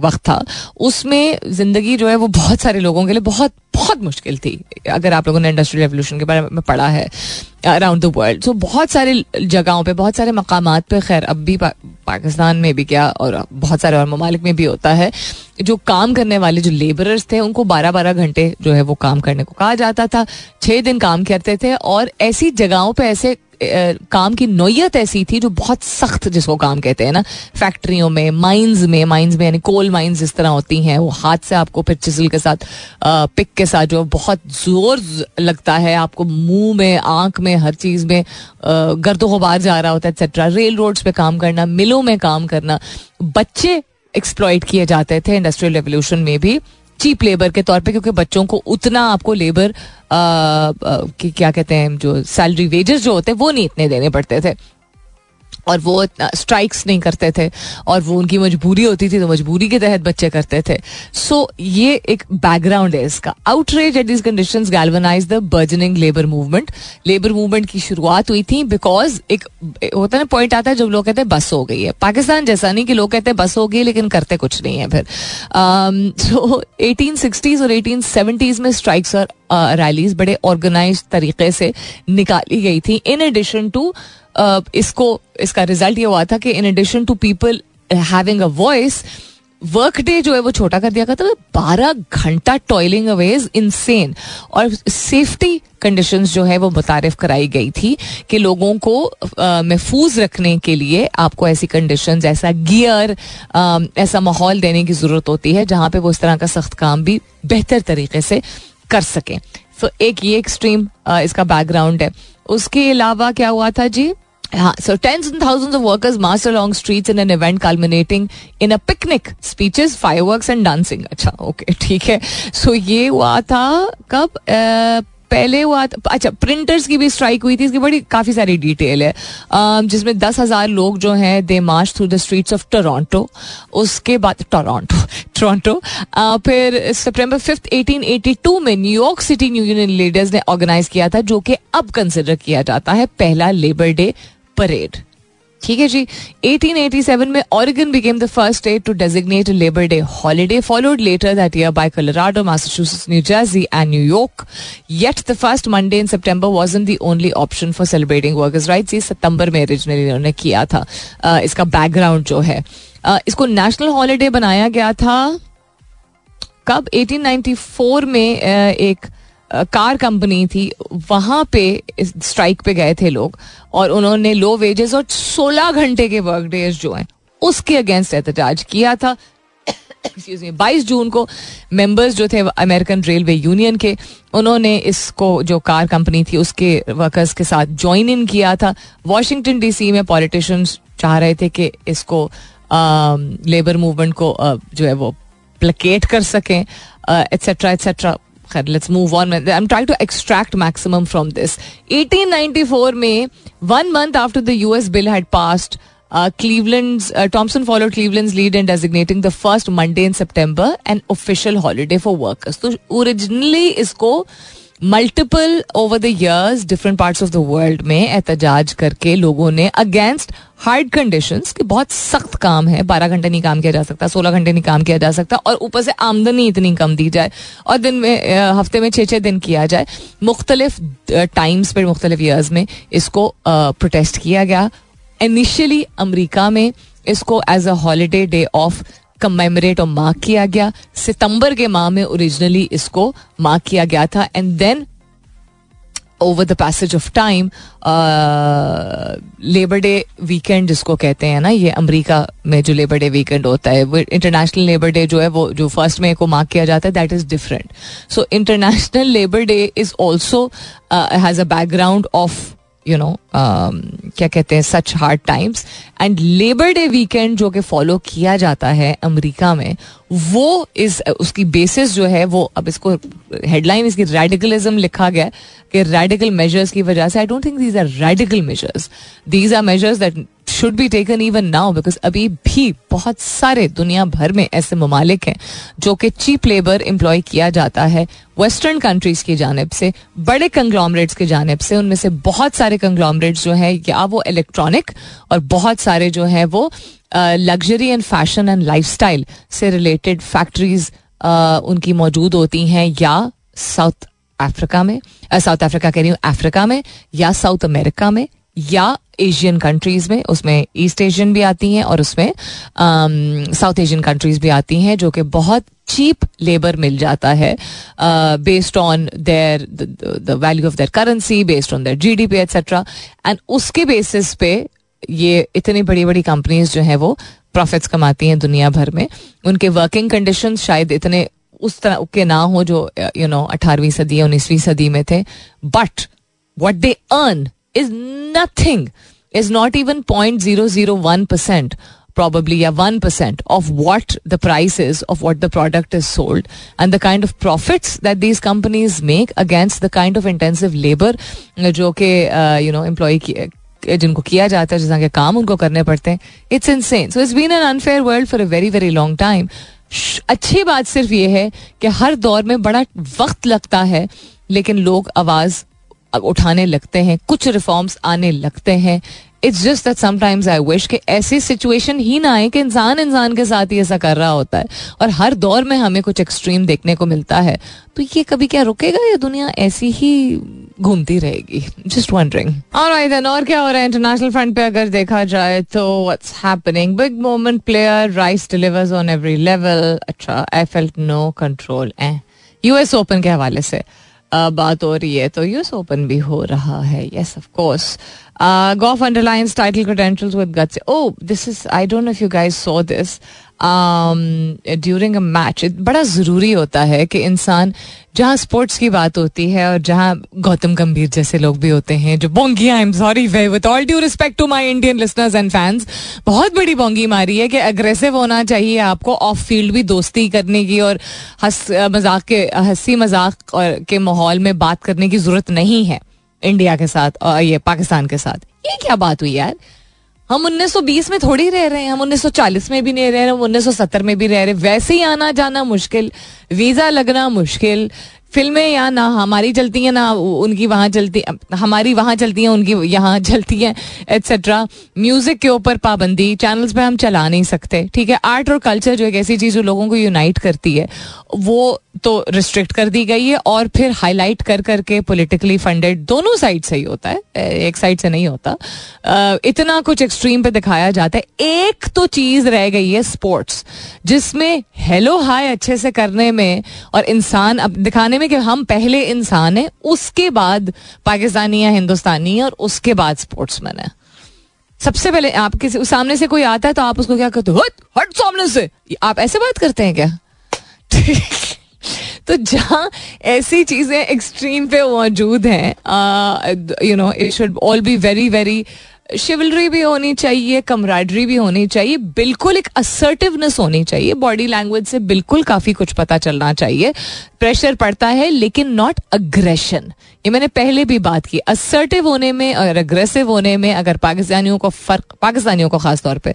वक्त था उसमें ज़िंदगी जो है वो बहुत सारे लोगों के लिए बहुत बहुत मुश्किल थी। अगर आप लोगों ने इंडस्ट्रियल रेवोल्यूशन के बारे में पढ़ा है अराउंड द वर्ल्ड सो बहुत सारे जगहों पे बहुत सारे मकाम पे खैर अब भी पा, पाकिस्तान में भी क्या और बहुत सारे और ममालिक में भी होता है जो काम करने वाले जो लेबरर्स थे उनको बारह बारह घंटे जो है वो काम करने को कहा जाता था। छः दिन काम करते थे और ऐसी जगहों पर ऐसे काम की नोयत ऐसी थी जो बहुत सख्त जिसको काम कहते हैं ना फैक्ट्रियों में माइंस में माइंस में यानी कोल माइंस जिस तरह होती हैं वो हाथ से आपको फिर चिसल के साथ पिक के साथ जो बहुत ज़ोर लगता है आपको मुँह में, आँख में, हर चीज़ में गर्द गुबार जा रहा होता है एक्सेट्रा रेल रोड्स पे काम करना, मिलों में काम करना, बच्चे एक्सप्लॉइट किए जाते थे इंडस्ट्रियल रेवोल्यूशन में भी चीप लेबर के तौर पे, क्योंकि बच्चों को उतना आपको लेबर की क्या कहते हैं, जो सैलरी वेजेस जो होते हैं, वो नहीं इतने देने पड़ते थे। और वो स्ट्राइक्स नहीं करते थे और वो उनकी मजबूरी होती थी तो मजबूरी के तहत बच्चे करते थे। सो so, ये एक बैकग्राउंड है इसका। Outrage at this condition galvanize the burgeoning labour movement labour movement की शुरुआत हुई थी बिकॉज़ एक होता ना पॉइंट आता है जब लोग कहते हैं बस हो गई है। पाकिस्तान जैसा नहीं कि लोग कहते हैं बस हो गई लेकिन करते कुछ नहीं है फिर। सो एटीन सिक्सटीज और एटीन सेवेंटीज में स्ट्राइक्स और रैलीज बड़े ऑर्गेनाइज तरीके से निकाली गई थी। इन एडिशन टू इसको इसका रिज़ल्ट ये हुआ था कि in addition to people having a voice work day जो है वो छोटा कर दिया गया था। बारह घंटा टॉयलिंग अवे इज़ इनसेन और सेफ्टी कंडीशन जो है वो मुतारफ कराई गई थी कि लोगों को महफूज रखने के लिए आपको ऐसी कंडीशन ऐसा गियर आ, ऐसा माहौल देने की ज़रूरत होती है जहाँ पे वो इस तरह का सख्त काम भी बेहतर तरीके से कर सकें। तो एक ये एक्सट्रीम इसका बैकग्राउंड है। उसके अलावा क्या हुआ था जी? So tens and thousands of workers marched along streets in an event culminating in a picnic, speeches, fireworks and dancing. अच्छा ओके ठीक है। सो ये हुआ था कब? पहले हुआ अच्छा प्रिंटर्स की भी स्ट्राइक हुई थी इसकी बड़ी काफ़ी सारी डिटेल है। जिसमें दस हज़ार लोग जो हैं they march through the streets of Toronto उसके बाद टोरंटो टोरंटो फिर सितंबर फिफ्थ 1882 में New York city union leaders ने ऑर्गेनाइज किया था जो कि अब कंसिडर किया जाता है पहला लेबर डे परेड ठीक है जी? 1887 में Oregon became the first state to designate labour day holiday followed later that year by Colorado Massachusetts new jersey and New York yet the first Monday in September wasn't the only option for celebrating workers rights ये सितंबर में originally उन्होंने किया था। uh, इसका background जो है। uh, इसको नेशनल हॉलीडे बनाया गया था कब? 1894 में uh, एक कार कंपनी थी, वहाँ पे स्ट्राइक पे गए थे लोग और उन्होंने लो वेजेस और 16 घंटे के वर्क डेज़ जो हैं, उसके अगेंस्ट एहतजाज किया था। बाईस जून को मेंबर्स जो थे अमेरिकन रेलवे यूनियन के, उन्होंने इसको, जो कार कंपनी थी, उसके वर्कर्स के साथ ज्वाइन इन किया था। वॉशिंगटन डीसी में पॉलिटिशियंस चाह रहे थे कि इसको लेबर मूवमेंट को जो है वो प्लकेट कर सकें etcetera etcetera let's move on. I'm trying to extract maximum from this. 1894 में one month after the US bill had passed, uh, Cleveland's uh, Thompson followed Cleveland's lead in designating the first Monday in September an official holiday for workers. So originally इसको multiple over the years different parts of the world में एहतजाज करके लोगों ने against hard condition कि बहुत सख्त काम है, बारह घंटे नहीं काम किया जा सकता, सोलह घंटे नहीं काम किया जा सकता, और ऊपर से आमदनी इतनी कम दी जाए, और दिन में हफ़्ते में छः छः दिन किया जाए, मुख्तलिफ़ टाइम्स पर मुख्तलिफ़ ईयर्स में इसको प्रोटेस्ट किया गया। इनिशियली अमरीका में इसको as a holiday day of commemorate और मार्क किया गया। सितंबर के माह में ओरिजिनली इसको मार्क किया गया था। And then over the passage of time labour day weekend जिसको कहते हैं ना, ये अमेरिका में जो लेबर डे वीकेंड होता है, वो इंटरनेशनल लेबर डे जो है, वो जो फ़र्स्ट मे को मार्क किया जाता है that is different so international labour day is also has a background of you know um, क्या कहते हैं such hard times and labour day weekend जो कि फॉलो किया जाता है अमेरिका में वो इस उसकी बेसिस जो है वो अब इसको हेडलाइन इसकी रेडिकलिज्म लिखा गया कि रेडिकल मेजर्स की वजह से I don't think these are radical measures these are measures that should be taken even now because अभी भी बहुत सारे दुनिया भर में ऐसे ममालिक हैं जो कि चीप लेबर एम्प्लॉय किया जाता है वेस्टर्न कंट्रीज़ की जानब से, बड़े कंग्लॉमरेट्स की जानब से, उनमें से बहुत सारे कंग्लॉमरेट्स जो है, या वो इलेक्ट्रॉनिक और बहुत सारे जो हैं वो luxury and fashion and life से रिलेटेड फैक्ट्रीज उनकी मौजूद होती हैं, या साउथ अफ्रीका में साउथ अफ्रीका कह रही हूँ अफ्रीका में, या साउथ अमेरिका में, या एशियन कंट्रीज़ में, उसमें ईस्ट एशियन भी आती हैं और उसमें साउथ एशियन कंट्रीज़ भी आती हैं, जो कि बहुत चीप लेबर मिल जाता है based on their the value of their currency based on their GDP etcetera and उसके बेसिस पे ये इतनी बड़ी बड़ी कंपनीज़ जो हैं वो प्रॉफिट्स कमाती हैं दुनिया भर में। उनके वर्किंग कंडीशन शायद इतने उस तरह के ना हो जो यू नो अठारहवीं सदी या उन्नीसवीं सदी में थे। But what they earn is nothing is not even point zero zero one percent probably, yeah 1% of what the price is of what the product is sold and the kind of profits that these companies make against the kind of intensive labor जो कि you know employ जिनको किया जाता है जिसके काम उनको करने पड़ते हैं it's in so it's been an unfair world for a very very long time अच्छी बात सिर्फ़ ये है कि हर दौर में बड़ा वक्त लगता है लेकिन लोग आवाज़ उठाने लगते हैं, कुछ रिफॉर्म्स आने लगते हैं। It's just that sometimes I wish कि ऐसी सिचुएशन ही ना आए कि इंसान इंसान के साथ ही ऐसा कर रहा होता है। और हर दौर में हमें कुछ एक्सट्रीम देखने को मिलता है। तो ये कभी क्या रुकेगा या दुनिया ऐसी ही घूमती रहेगी? जस्ट वंडरिंग ऑलराइट देन और क्या हो रहा है? इंटरनेशनल फ्रंट पे अगर देखा जाए तो what's happening big moment player rise delivers on every level अच्छा I felt no control US open के हवाले से। बात हो रही है तो यूएस ओपन भी हो रहा है yes of course Gauff underlines title credentials with guts oh this is I don't know if you guys saw this during a match बड़ा ज़रूरी होता है कि इंसान, जहाँ स्पोर्ट्स की बात होती है और जहाँ गौतम गंभीर जैसे लोग भी होते हैं, जो Bongi I am sorry way with all due respect to my Indian listeners and fans बहुत बड़ी बोंगी मारी है कि अग्रेसिव होना चाहिए आपको ऑफ़ फ़ील्ड भी दोस्ती करने की और हंस, मज़ाक के, हँसी मज़ाक और के माहौल में बात करने की ज़रूरत नहीं है इंडिया के साथ और ये पाकिस्तान के साथ। ये क्या बात हुई यार? हम 1920 में थोड़ी रह रहे हैं, हम 1940 में भी नहीं रह रहे हैं हम 1970 में भी रह रहे हैं। वैसे ही आना जाना मुश्किल, वीज़ा लगना मुश्किल फ़िल्में यहाँ ना हमारी चलती हैं, ना उनकी वहाँ चलती, हमारी वहाँ चलती हैं, उनकी यहाँ चलती हैं एट्सट्रा म्यूज़िक के ऊपर पाबंदी चैनल्स पे हम चला नहीं सकते, ठीक है? आर्ट और कल्चर जो एक ऐसी चीज़ जो लोगों को यूनाइट करती है, वो तो रिस्ट्रिक्ट कर दी गई है और फिर हाईलाइट कर करके पॉलिटिकली फंडेड दोनों साइड से ही होता है एक साइड से नहीं होता। इतना कुछ एक्सट्रीम पे दिखाया जाता है। एक तो चीज़ रह गई है स्पोर्ट्स जिसमें हेलो हाय अच्छे से करने में और इंसान अब दिखाने में कि हम पहले इंसान हैं, उसके बाद पाकिस्तानी या हिंदुस्तानी और उसके बाद स्पोर्ट्समैन है। सबसे पहले आप किसी, सामने से कोई आता है तो आप उसको क्या कहते हो, हट सामने से। आप ऐसे बात करते हैं क्या? तो जहाँ ऐसी चीज़ें एक्सट्रीम पे मौजूद हैं you know it should all be very very chivalry भी होनी चाहिए कमराडरी भी होनी चाहिए, बिल्कुल एक असर्टिवनेस होनी चाहिए बॉडी लैंग्वेज से बिल्कुल काफ़ी कुछ पता चलना चाहिए। प्रेशर पड़ता है, लेकिन नॉट अग्रेशन ये मैंने पहले भी बात की असर्टिव होने में और अग्रेसिव होने में अगर पाकिस्तानियों को फ़र्क, पाकिस्तानियों को खास तौर पे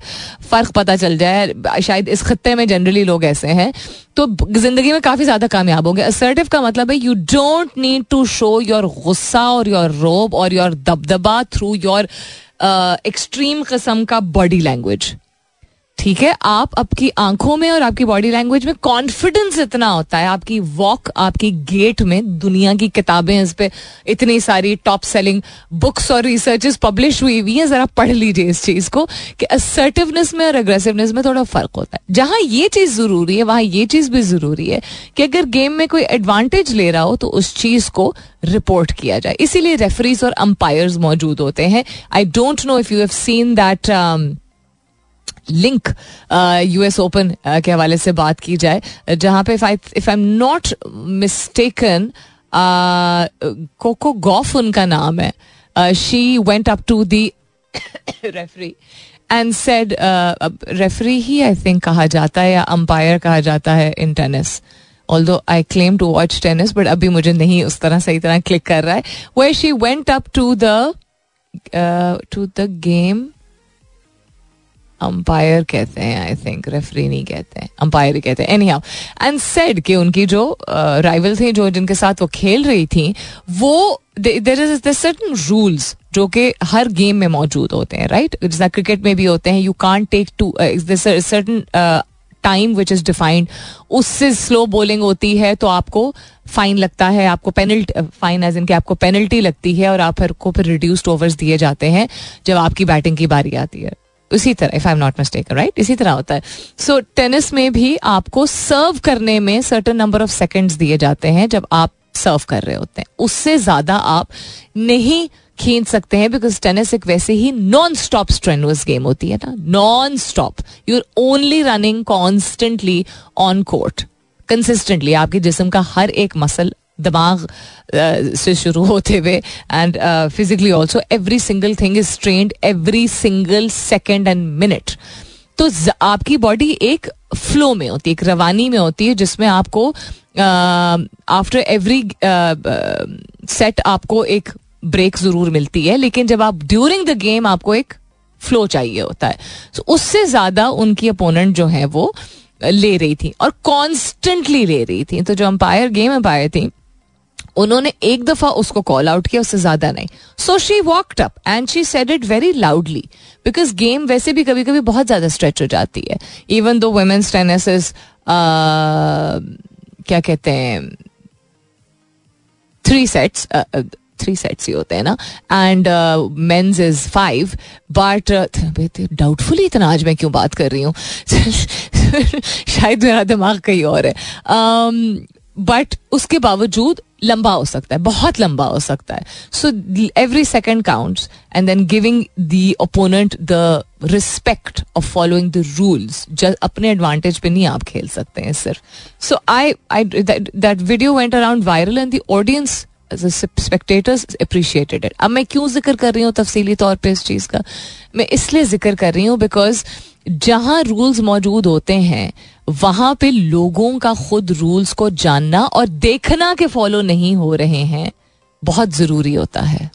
फ़र्क पता चल जाए, शायद इस खत्ते में जनरली लोग ऐसे हैं तो ज़िंदगी में काफ़ी ज़्यादा कामयाब होंगे। असर्टिव का मतलब है you don't need to show your गुस्सा और योर रोब और योर दबदबा थ्रू योर एक्सट्रीम कस्म का बॉडी लैंग्वेज ठीक है? आप आपकी आँखों में और आपकी बॉडी लैंग्वेज में कॉन्फिडेंस इतना होता है, आपकी वॉक आपकी गेट में दुनिया की किताबें इस पे इतनी सारी टॉप सेलिंग बुक्स और रिसर्चेस पब्लिश हुई हुई हैं, जरा पढ़ लीजिए इस चीज़ को कि असर्टिवनेस में और अग्रेसिवनेस में थोड़ा फ़र्क होता है। जहाँ ये चीज़ ज़रूरी है, वहाँ ये चीज़ भी ज़रूरी है कि अगर गेम में कोई एडवांटेज ले रहा हो तो उस चीज़ को रिपोर्ट किया जाए। इसीलिए रेफरीज और अंपायर्स मौजूद होते हैं। I don't know if you have seen that link US open के हवाले से बात की जाए, जहाँ पे if I am not mistaken Coco Gauff उनका नाम है. She went up to the referee and said referee he I think कहा जाता है या अंपायर कहा जाता है in tennis although I claim to watch tennis but अभी मुझे नहीं उस तरह सही तरह क्लिक कर रहा है. Way she went up to the to the game umpire कहते हैं आई थिंक रेफरी नहीं कहते हैं, अंपायर ही कहते हैं. एनी हाउ एंड सेड कि उनकी जो राइवल थी, जो जिनके साथ वो खेल रही थी, वो देर इज़ सर्टन रूल्स जो कि हर गेम में मौजूद होते हैं राइट जैसा क्रिकेट में भी होते हैं you can take to certain time which is defined उससे स्लो बॉलिंग होती है तो आपको फाइन लगता है, आपको पेनल्टी फाइन एज इनके आपको पेनल्टी लगती है और आप को फिर रिड्यूस्ड ओवर्स दिए जाते हैं, जब आपकी बैटिंग की बारी आती है. उसी तरह if I am not mistake right इसी तरह होता है। सो so, टेनिस में भी आपको सर्व करने में सर्टन नंबर ऑफ़ सेकेंड्स दिए जाते हैं जब आप सर्व कर रहे होते हैं। उससे ज़्यादा आप नहीं खींच सकते हैं बिकॉज़ टेनिस एक वैसे ही नॉन स्टॉप स्ट्रेनुअस गेम होती है ना। Non stop you are only running constantly on court consistently आपके जिसम का हर एक मसल दिमाग से शुरू होते हुए and physically also every single thing is trained every single second and minute तो आपकी बॉडी एक फ्लो में होती है एक रवानी में होती है जिसमें आपको आफ्टर एवरी सेट आपको एक ब्रेक ज़रूर मिलती है लेकिन जब आप ड्यूरिंग द गेम आपको एक फ्लो चाहिए होता है। so, उससे ज़्यादा उनकी अपोनेंट जो है वो ले रही थी और कॉन्स्टेंटली ले रही थी। तो जो अंपायर गेम अंपायर थी उन्होंने एक दफ़ा उसको कॉल आउट किया उससे ज़्यादा नहीं। So she walked up and she said it very loudly because game वैसे भी कभी कभी बहुत ज़्यादा स्ट्रेच हो जाती है। इवन दो वुमेन्स टेनिस इज़ क्या कहते हैं थ्री सेट्स थ्री सेट्स ही होते हैं ना and men's is five but doubtfully इतना आज मैं क्यों बात कर रही हूँ? शायद मेरा दिमाग कहीं और है। बट um, उसके बावजूद लंबा हो सकता है, बहुत लंबा हो सकता है। So every second counts and then giving the opponent the respect of following the rules अपने एडवांटेज पे नहीं आप खेल सकते हैं सिर्फ़। So I I that video went around viral and the audience spectators appreciated अब मैं क्यों ज़िक्र कर रही हूँ तफसीली तौर पर इस चीज़ का? मैं इसलिए ज़िक्र कर रही हूँ बिकॉज़ जहाँ रूल्स मौजूद होते हैं, वहाँ पे लोगों का खुद रूल्स को जानना और देखना के फॉलो नहीं हो रहे हैं, बहुत ज़रूरी होता है।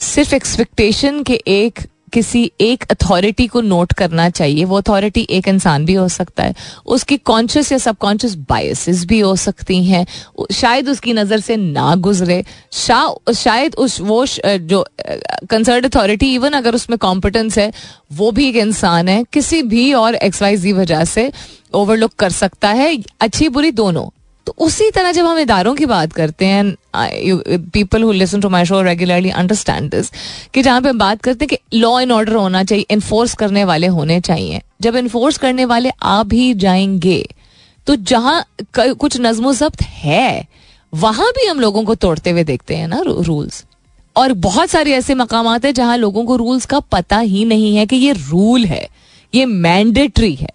सिर्फ़ एक्सपेक्टेशन के एक किसी एक अथॉरिटी को नोट करना चाहिए। वो अथॉरिटी एक इंसान भी हो सकता है। उसकी कॉन्शियस या सबकॉन्शियस बायसेस भी हो सकती हैं। शायद उसकी नज़र से ना गुजरे। शा, शायद उस वो जो कंसर्न अथॉरिटी इवन अगर उसमें कॉम्पिटेंस है वो भी एक इंसान है। किसी भी और एक्स वाई वजह से ओवरलुक कर सकता है। अच्छी बुरी दोनों। तो उसी तरह जब हम इदारों की बात करते हैं people who listen to my show regularly understand this कि जहाँ पे हम बात करते हैं कि लॉ एंड ऑर्डर होना चाहिए इन्फोर्स करने वाले होने चाहिए। जब इन्फोर्स करने वाले आ भी जाएँगे तो जहाँ कुछ नज्मो जब्त है, वहाँ भी हम लोगों को तोड़ते हुए देखते हैं ना रूल्स और बहुत सारे ऐसे मकाम है जहाँ लोगों को रूल्स का पता ही नहीं है कि ये रूल है, ये मैंडेटरी है।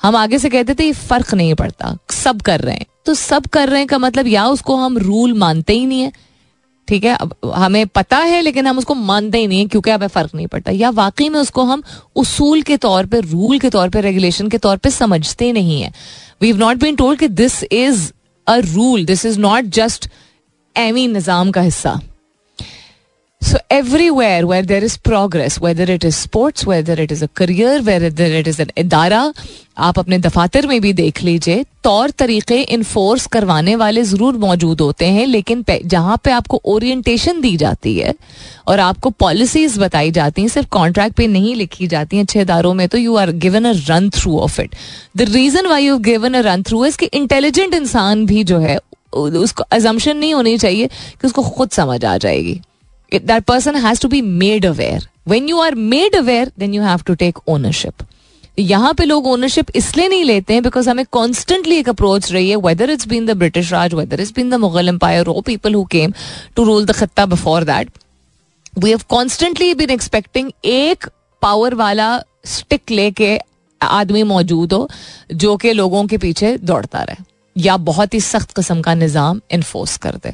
हम आगे से कहते थे, ये फ़र्क नहीं पड़ता, सब कर रहे हैं। तो सब कर रहे हैं का मतलब या उसको हम रूल मानते ही नहीं है। ठीक है? अब हमें पता है, लेकिन हम उसको मानते ही नहीं है क्योंकि हमें फ़र्क नहीं पड़ता। या वाकई में उसको हम उसूल के तौर पर रूल के तौर पर रेगुलेशन के तौर पर समझते नहीं है। We have not been told कि this is a rule this is not just एवी निज़ाम का हिस्सा। So everywhere where there is progress, whether it is sports, whether it is a career, whether it is an इदारा आप अपने दफातर में भी देख लीजिए तौर तरीके इन्फोर्स करवाने वाले ज़रूर मौजूद होते हैं लेकिन जहाँ पे आपको ओरिएंटेशन दी जाती है और आपको पॉलिसीज़ बताई जाती हैं सिर्फ़ कॉन्ट्रैक्ट पे नहीं लिखी जाती हैं अच्छे इदारों में तो you are given a run through of it the reason why you given a run through is कि इंटेलिजेंट इंसान भी जो है उसको एजम्पन नहीं होनी चाहिए कि उसको खुद समझ आ जाएगी। That person has to be made aware. When you are made aware, then you have to take ownership. यहाँ पे लोग ओनरशिप इसलिए नहीं लेते हैं बिकॉज़ हमें कॉन्स्टेंटली एक अप्रोच रही है whether it's been the British Raj whether it's been the Mughal empire oh people who came to rule the खत्ता before that we have constantly been expecting एक पावर वाला स्टिक लेके आदमी मौजूद हो, जो कि लोगों के पीछे दौड़ता रहे या बहुत ही सख्त किस्म का निज़ाम इन्फोर्स कर दे।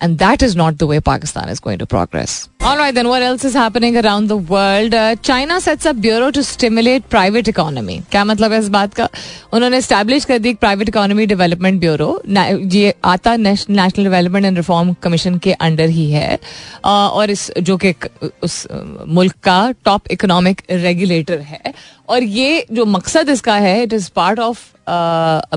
And that is not the way Pakistan is going to progress. All right, then what else is happening around the world? Uh, China sets up bureau to stimulate private economy. क्या मतलब है इस बात का उन्होंने establish कर दी private economy development bureau ये आता national development and reform commission के अंडर ही है uh, और इस जो कि उस मुल्क का टॉप इकोनॉमिक रेगुलेटर है और ये जो मकसद इसका है it is part of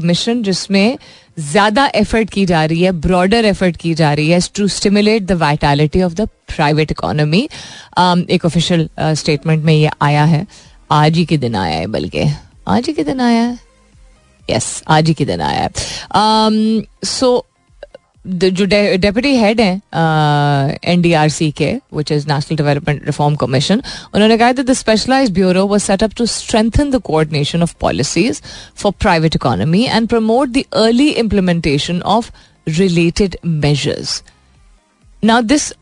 mission जिसमें ज़्यादा एफर्ट की जा रही है ब्रॉडर एफर्ट की जा रही है to stimulate the vitality of the private economy एक ऑफिशियल स्टेटमेंट uh, में ये आया है आज ही के दिन आया है बल्कि। आज ही के दिन आया है? यस आज ही के दिन आया है। सो जो डेप्यूटी हेड हैं एन डी आर सी के which is national development reform commission उन्होंने कहा the specialised bureau was set up to strengthen the coordination of policies for private economy and promote the early implementation of related measures now this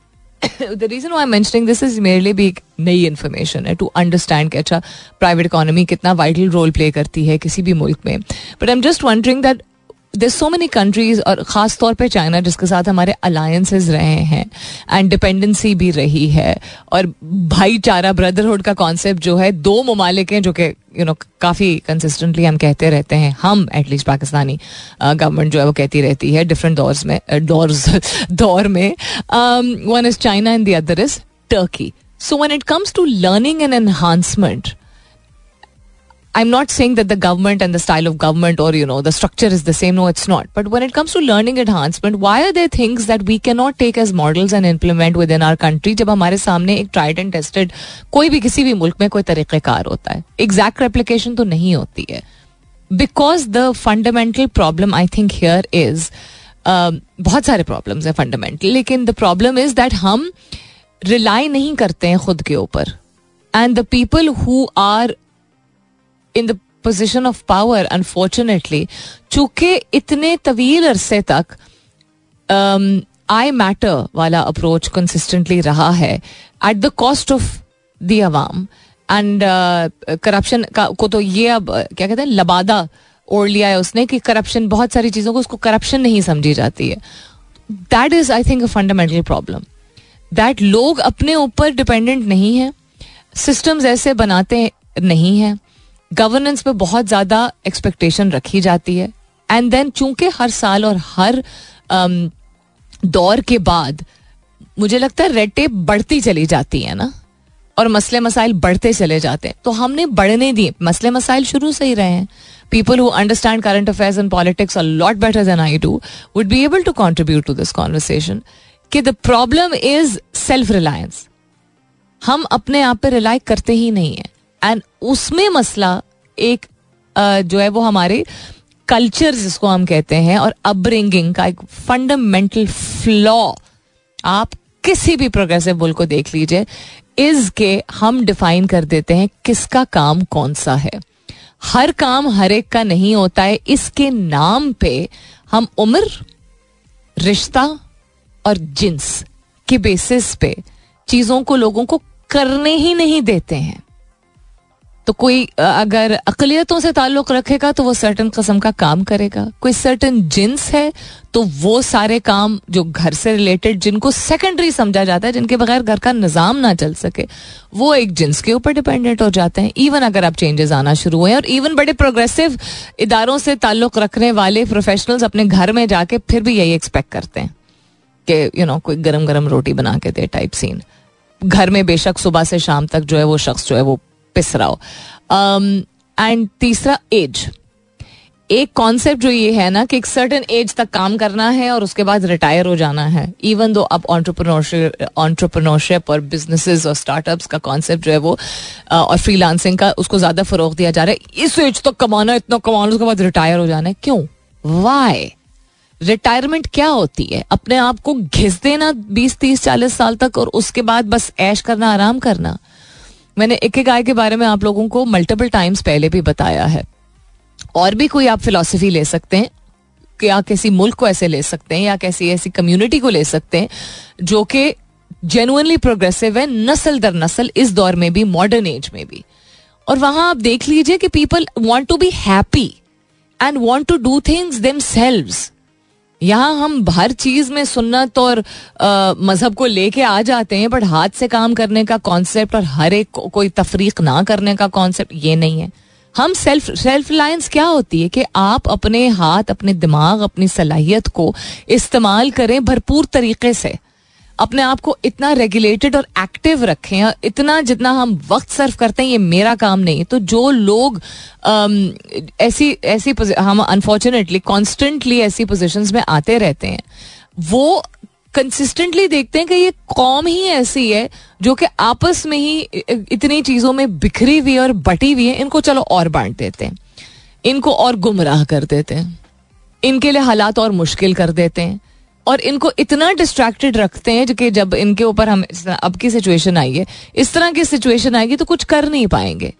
the reason I mentioning this is मेरे लिए भी एक नई information है to understand कि अच्छा private economy कितना vital role play करती है किसी भी मुल्क में. But I am just wondering that there so many countries और ख़ास तौर पे चाइना जिसके साथ हमारे अलायंसेज रहे हैं एंड डिपेंडेंसी भी रही है। और भाईचारा ब्रदरहुड का कॉन्सेप्ट जो है, दो ममालिक हैं जो कि यू नो काफ़ी कंसिस्टेंटली हम कहते रहते हैं। हम एटलीस्ट पाकिस्तानी गवर्नमेंट जो है वो कहती रहती है डिफरेंट दौर में दौर दौर में। One is China and the other is Turkey so one it comes to learning and enhancement I'm not saying that the government and the style of government or, you know, the structure is the same. No, it's not. But when it comes to learning enhancement, why are there things that we cannot take as models and implement within our country जब हमारे सामने एक tried and tested कोई भी किसी भी मुल्क में कोई तरीक़ेकार होता है एग्जैक्ट रेप्लीकेशन तो नहीं होती है because the fundamental problem I think here is बहुत सारे प्रॉब्लम्स हैं फंडामेंटल लेकिन द प्रॉब्लम इज दैट हम रिलाई नहीं करते हैं खुद के ऊपर and the people who are in the position of power unfortunately चूँकि इतने तवील अरसे तक आई um, मैटर वाला अप्रोच कंसिस्टेंटली रहा है at the cost of the Awam and corruption का तो ये अब क्या कहते हैं लबादा ओढ़ लिया है उसने कि करप्शन बहुत सारी चीज़ों को उसको करप्शन नहीं समझी जाती है। That is I think a fundamental problem that लोग अपने ऊपर डिपेंडेंट नहीं है सिस्टम्स ऐसे बनाते नहीं हैं गवर्नेंस पे बहुत ज़्यादा एक्सपेक्टेशन रखी जाती है। एंड देन चूँकि हर साल और हर um, दौर के बाद मुझे लगता है रेड टेप बढ़ती चली जाती है ना? और मसले मसाइल बढ़ते चले जाते हैं। तो हमने बढ़ने दिए। मसले मसाइल शुरू से ही रहे हैं। People who understand current affairs and politics a lot better than I do would be able to contribute to this conversation कि the problem is self reliance हम अपने आप पर रिलाई करते ही नहीं है। एंड उसमें मसला एक जो है वो हमारे कल्चर जिसको हम कहते हैं और अपब्रिंगिंग का एक फंडामेंटल फ्लॉ आप किसी भी प्रोग्रेसिव बुल को देख लीजिए इज़ के हम डिफाइन कर देते हैं किसका काम कौन सा है। हर काम हर एक का नहीं होता है, इसके नाम पे हम उम्र, रिश्ता और जिन्स के बेसिस पे चीज़ों को लोगों को करने ही नहीं देते हैं। तो कोई अगर अकलियतों से ताल्लुक रखेगा तो वो सर्टन कस्म का काम करेगा। कोई सर्टन जिन्स है तो वो सारे काम जो घर से रिलेटेड जिनको सेकेंडरी समझा जाता है, जिनके बगैर घर का निज़ाम ना चल सके, वो एक जिन्स के ऊपर डिपेंडेंट हो जाते हैं। इवन अगर आप चेंजेस आना शुरू हुए और इवन बड़े प्रोग्रेसिव इदारों से ताल्लुक रखने वाले प्रोफेशनल्स अपने घर में जाके फिर भी यही एक्सपेक्ट करते हैं कि यू नो कोई गरम गरम रोटी बना के दे टाइप सीन घर में बेशक सुबह से शाम तक जो है वो शख्स जो है वो पिस रहा हो। एंड um, तीसरा एज एक कॉन्सेप्ट जो ये है ना कि एक सर्टन एज तक काम करना है और उसके बाद रिटायर हो जाना है। इवन दो अब ऑन्टरप्रनोरशिप ऑन्टरप्रनोरशिप और बिजनेसेस और स्टार्टअप्स का कॉन्सेप्ट जो है वो और फ्रीलांसिंग का उसको ज़्यादा फरोग दिया जा रहा है। इस एज तक कमाना इतना कमाना उसके बाद रिटायर हो जाना है। क्यों? वाई रिटायरमेंट क्या होती है? अपने आप को घिस देना बीस तीस चालीस साल तक और उसके बाद बस ऐश करना आराम करना। मैंने एक एक आय के बारे में आप लोगों को मल्टीपल टाइम्स पहले भी बताया है। और भी कोई आप फिलोसफी ले सकते हैं, या किसी मुल्क को ऐसे ले सकते हैं, या कैसी ऐसी कम्युनिटी को ले सकते हैं, जो कि जेनुअनली प्रोग्रेसिव है, नस्ल दर नस्ल, इस दौर में भी मॉडर्न एज में भी। और वहाँ आप देख लीजिए कि people want to be happy and want to do things themselves यहाँ हम हर चीज़ में सुन्नत और मज़हब को लेके आ जाते हैं बट हाथ से काम करने का कॉन्सेप्ट और हर एक को, कोई तफरीक ना करने का कॉन्सेप्ट ये नहीं है। हम सेल्फ सेल्फ रिलायंस क्या होती है कि आप अपने हाथ अपने दिमाग अपनी सलाहियत को इस्तेमाल करें भरपूर तरीके से। अपने आप को इतना रेगुलेटेड और एक्टिव रखें इतना जितना हम वक्त सर्व करते हैं ये मेरा काम नहीं तो जो लोग आम, ऐसी ऐसी हम अनफॉर्चुनेटली कॉन्स्टेंटली ऐसी पोजिशन में आते रहते हैं वो कंसिस्टेंटली देखते हैं कि ये कौम ही ऐसी है जो कि आपस में ही इतनी चीज़ों में बिखरी हुई और बटी हुई है। इनको चलो और बांट देते हैं। इनको और गुमराह कर देते हैं। इनके लिए हालात और मुश्किल कर देते हैं। और इनको इतना डिस्ट्रैक्टेड रखते हैं कि जब इनके ऊपर हम अब की सिचुएशन आई है, इस तरह की सिचुएशन आएगी तो कुछ कर नहीं पाएँगे।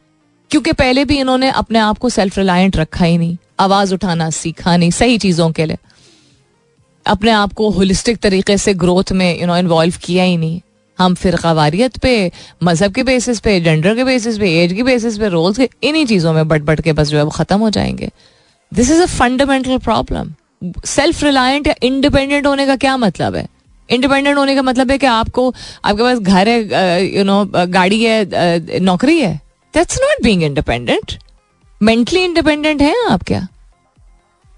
क्योंकि पहले भी इन्होंने अपने आप को सेल्फ रिलायंट रखा ही नहीं, आवाज़ उठाना सीखा नहीं, सही चीज़ों के लिए। अपने आप को होलिस्टिक तरीके से ग्रोथ में यू नो इन्वॉल्व किया ही नहीं। हम फिर कवारियत पे, मज़हब के बेसिस पे जेंडर के बेसिस पे एज के बेसिस पे रोल्स के, इन्हीं चीज़ों में बट बट के बस जो है वो ख़त्म हो जाएँगे। This is a fundamental problem self reliant या इंडिपेंडेंट होने का क्या मतलब है? इंडिपेंडेंट होने का मतलब है कि आपको, आपके पास घर है यू नो गाड़ी है नौकरी है। That's not being independent mentally independent है आप क्या?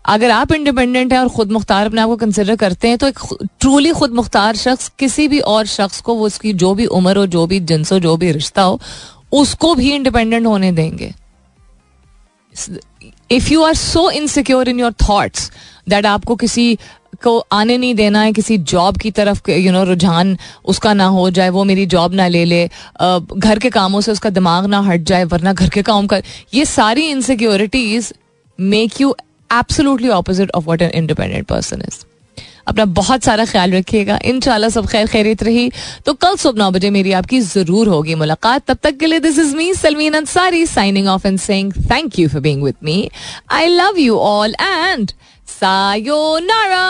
अगर आप इंडिपेंडेंट हैं और खुद मुख्तार अपने आप को कंसिडर करते हैं तो एक ट्रूली खुद मुख्तार शख्स, किसी भी और शख्स को, वो उसकी जो भी उम्र हो, जो भी जिन्स हो जो भी रिश्ता हो, उसको भी इंडिपेंडेंट होने देंगे। If you are so insecure in your thoughts that आपको किसी को आने नहीं देना है, किसी जॉब की तरफ़ यू नो रुझान उसका ना हो जाए, वो मेरी जॉब ना ले ले घर के कामों से उसका दिमाग ना हट जाए, वरना घर के काम कर ये सारी insecurities make you absolutely opposite of what an independent person is अपना बहुत सारा ख्याल रखिएगा। इन सब खैर खैरित रही। तो कल सुबह नौ बजे मेरी आपकी ज़रूर होगी मुलाकात। तब तक के लिए this is me Salmeen Ansari signing off and saying thank you for being with me I love you all and Sayonara!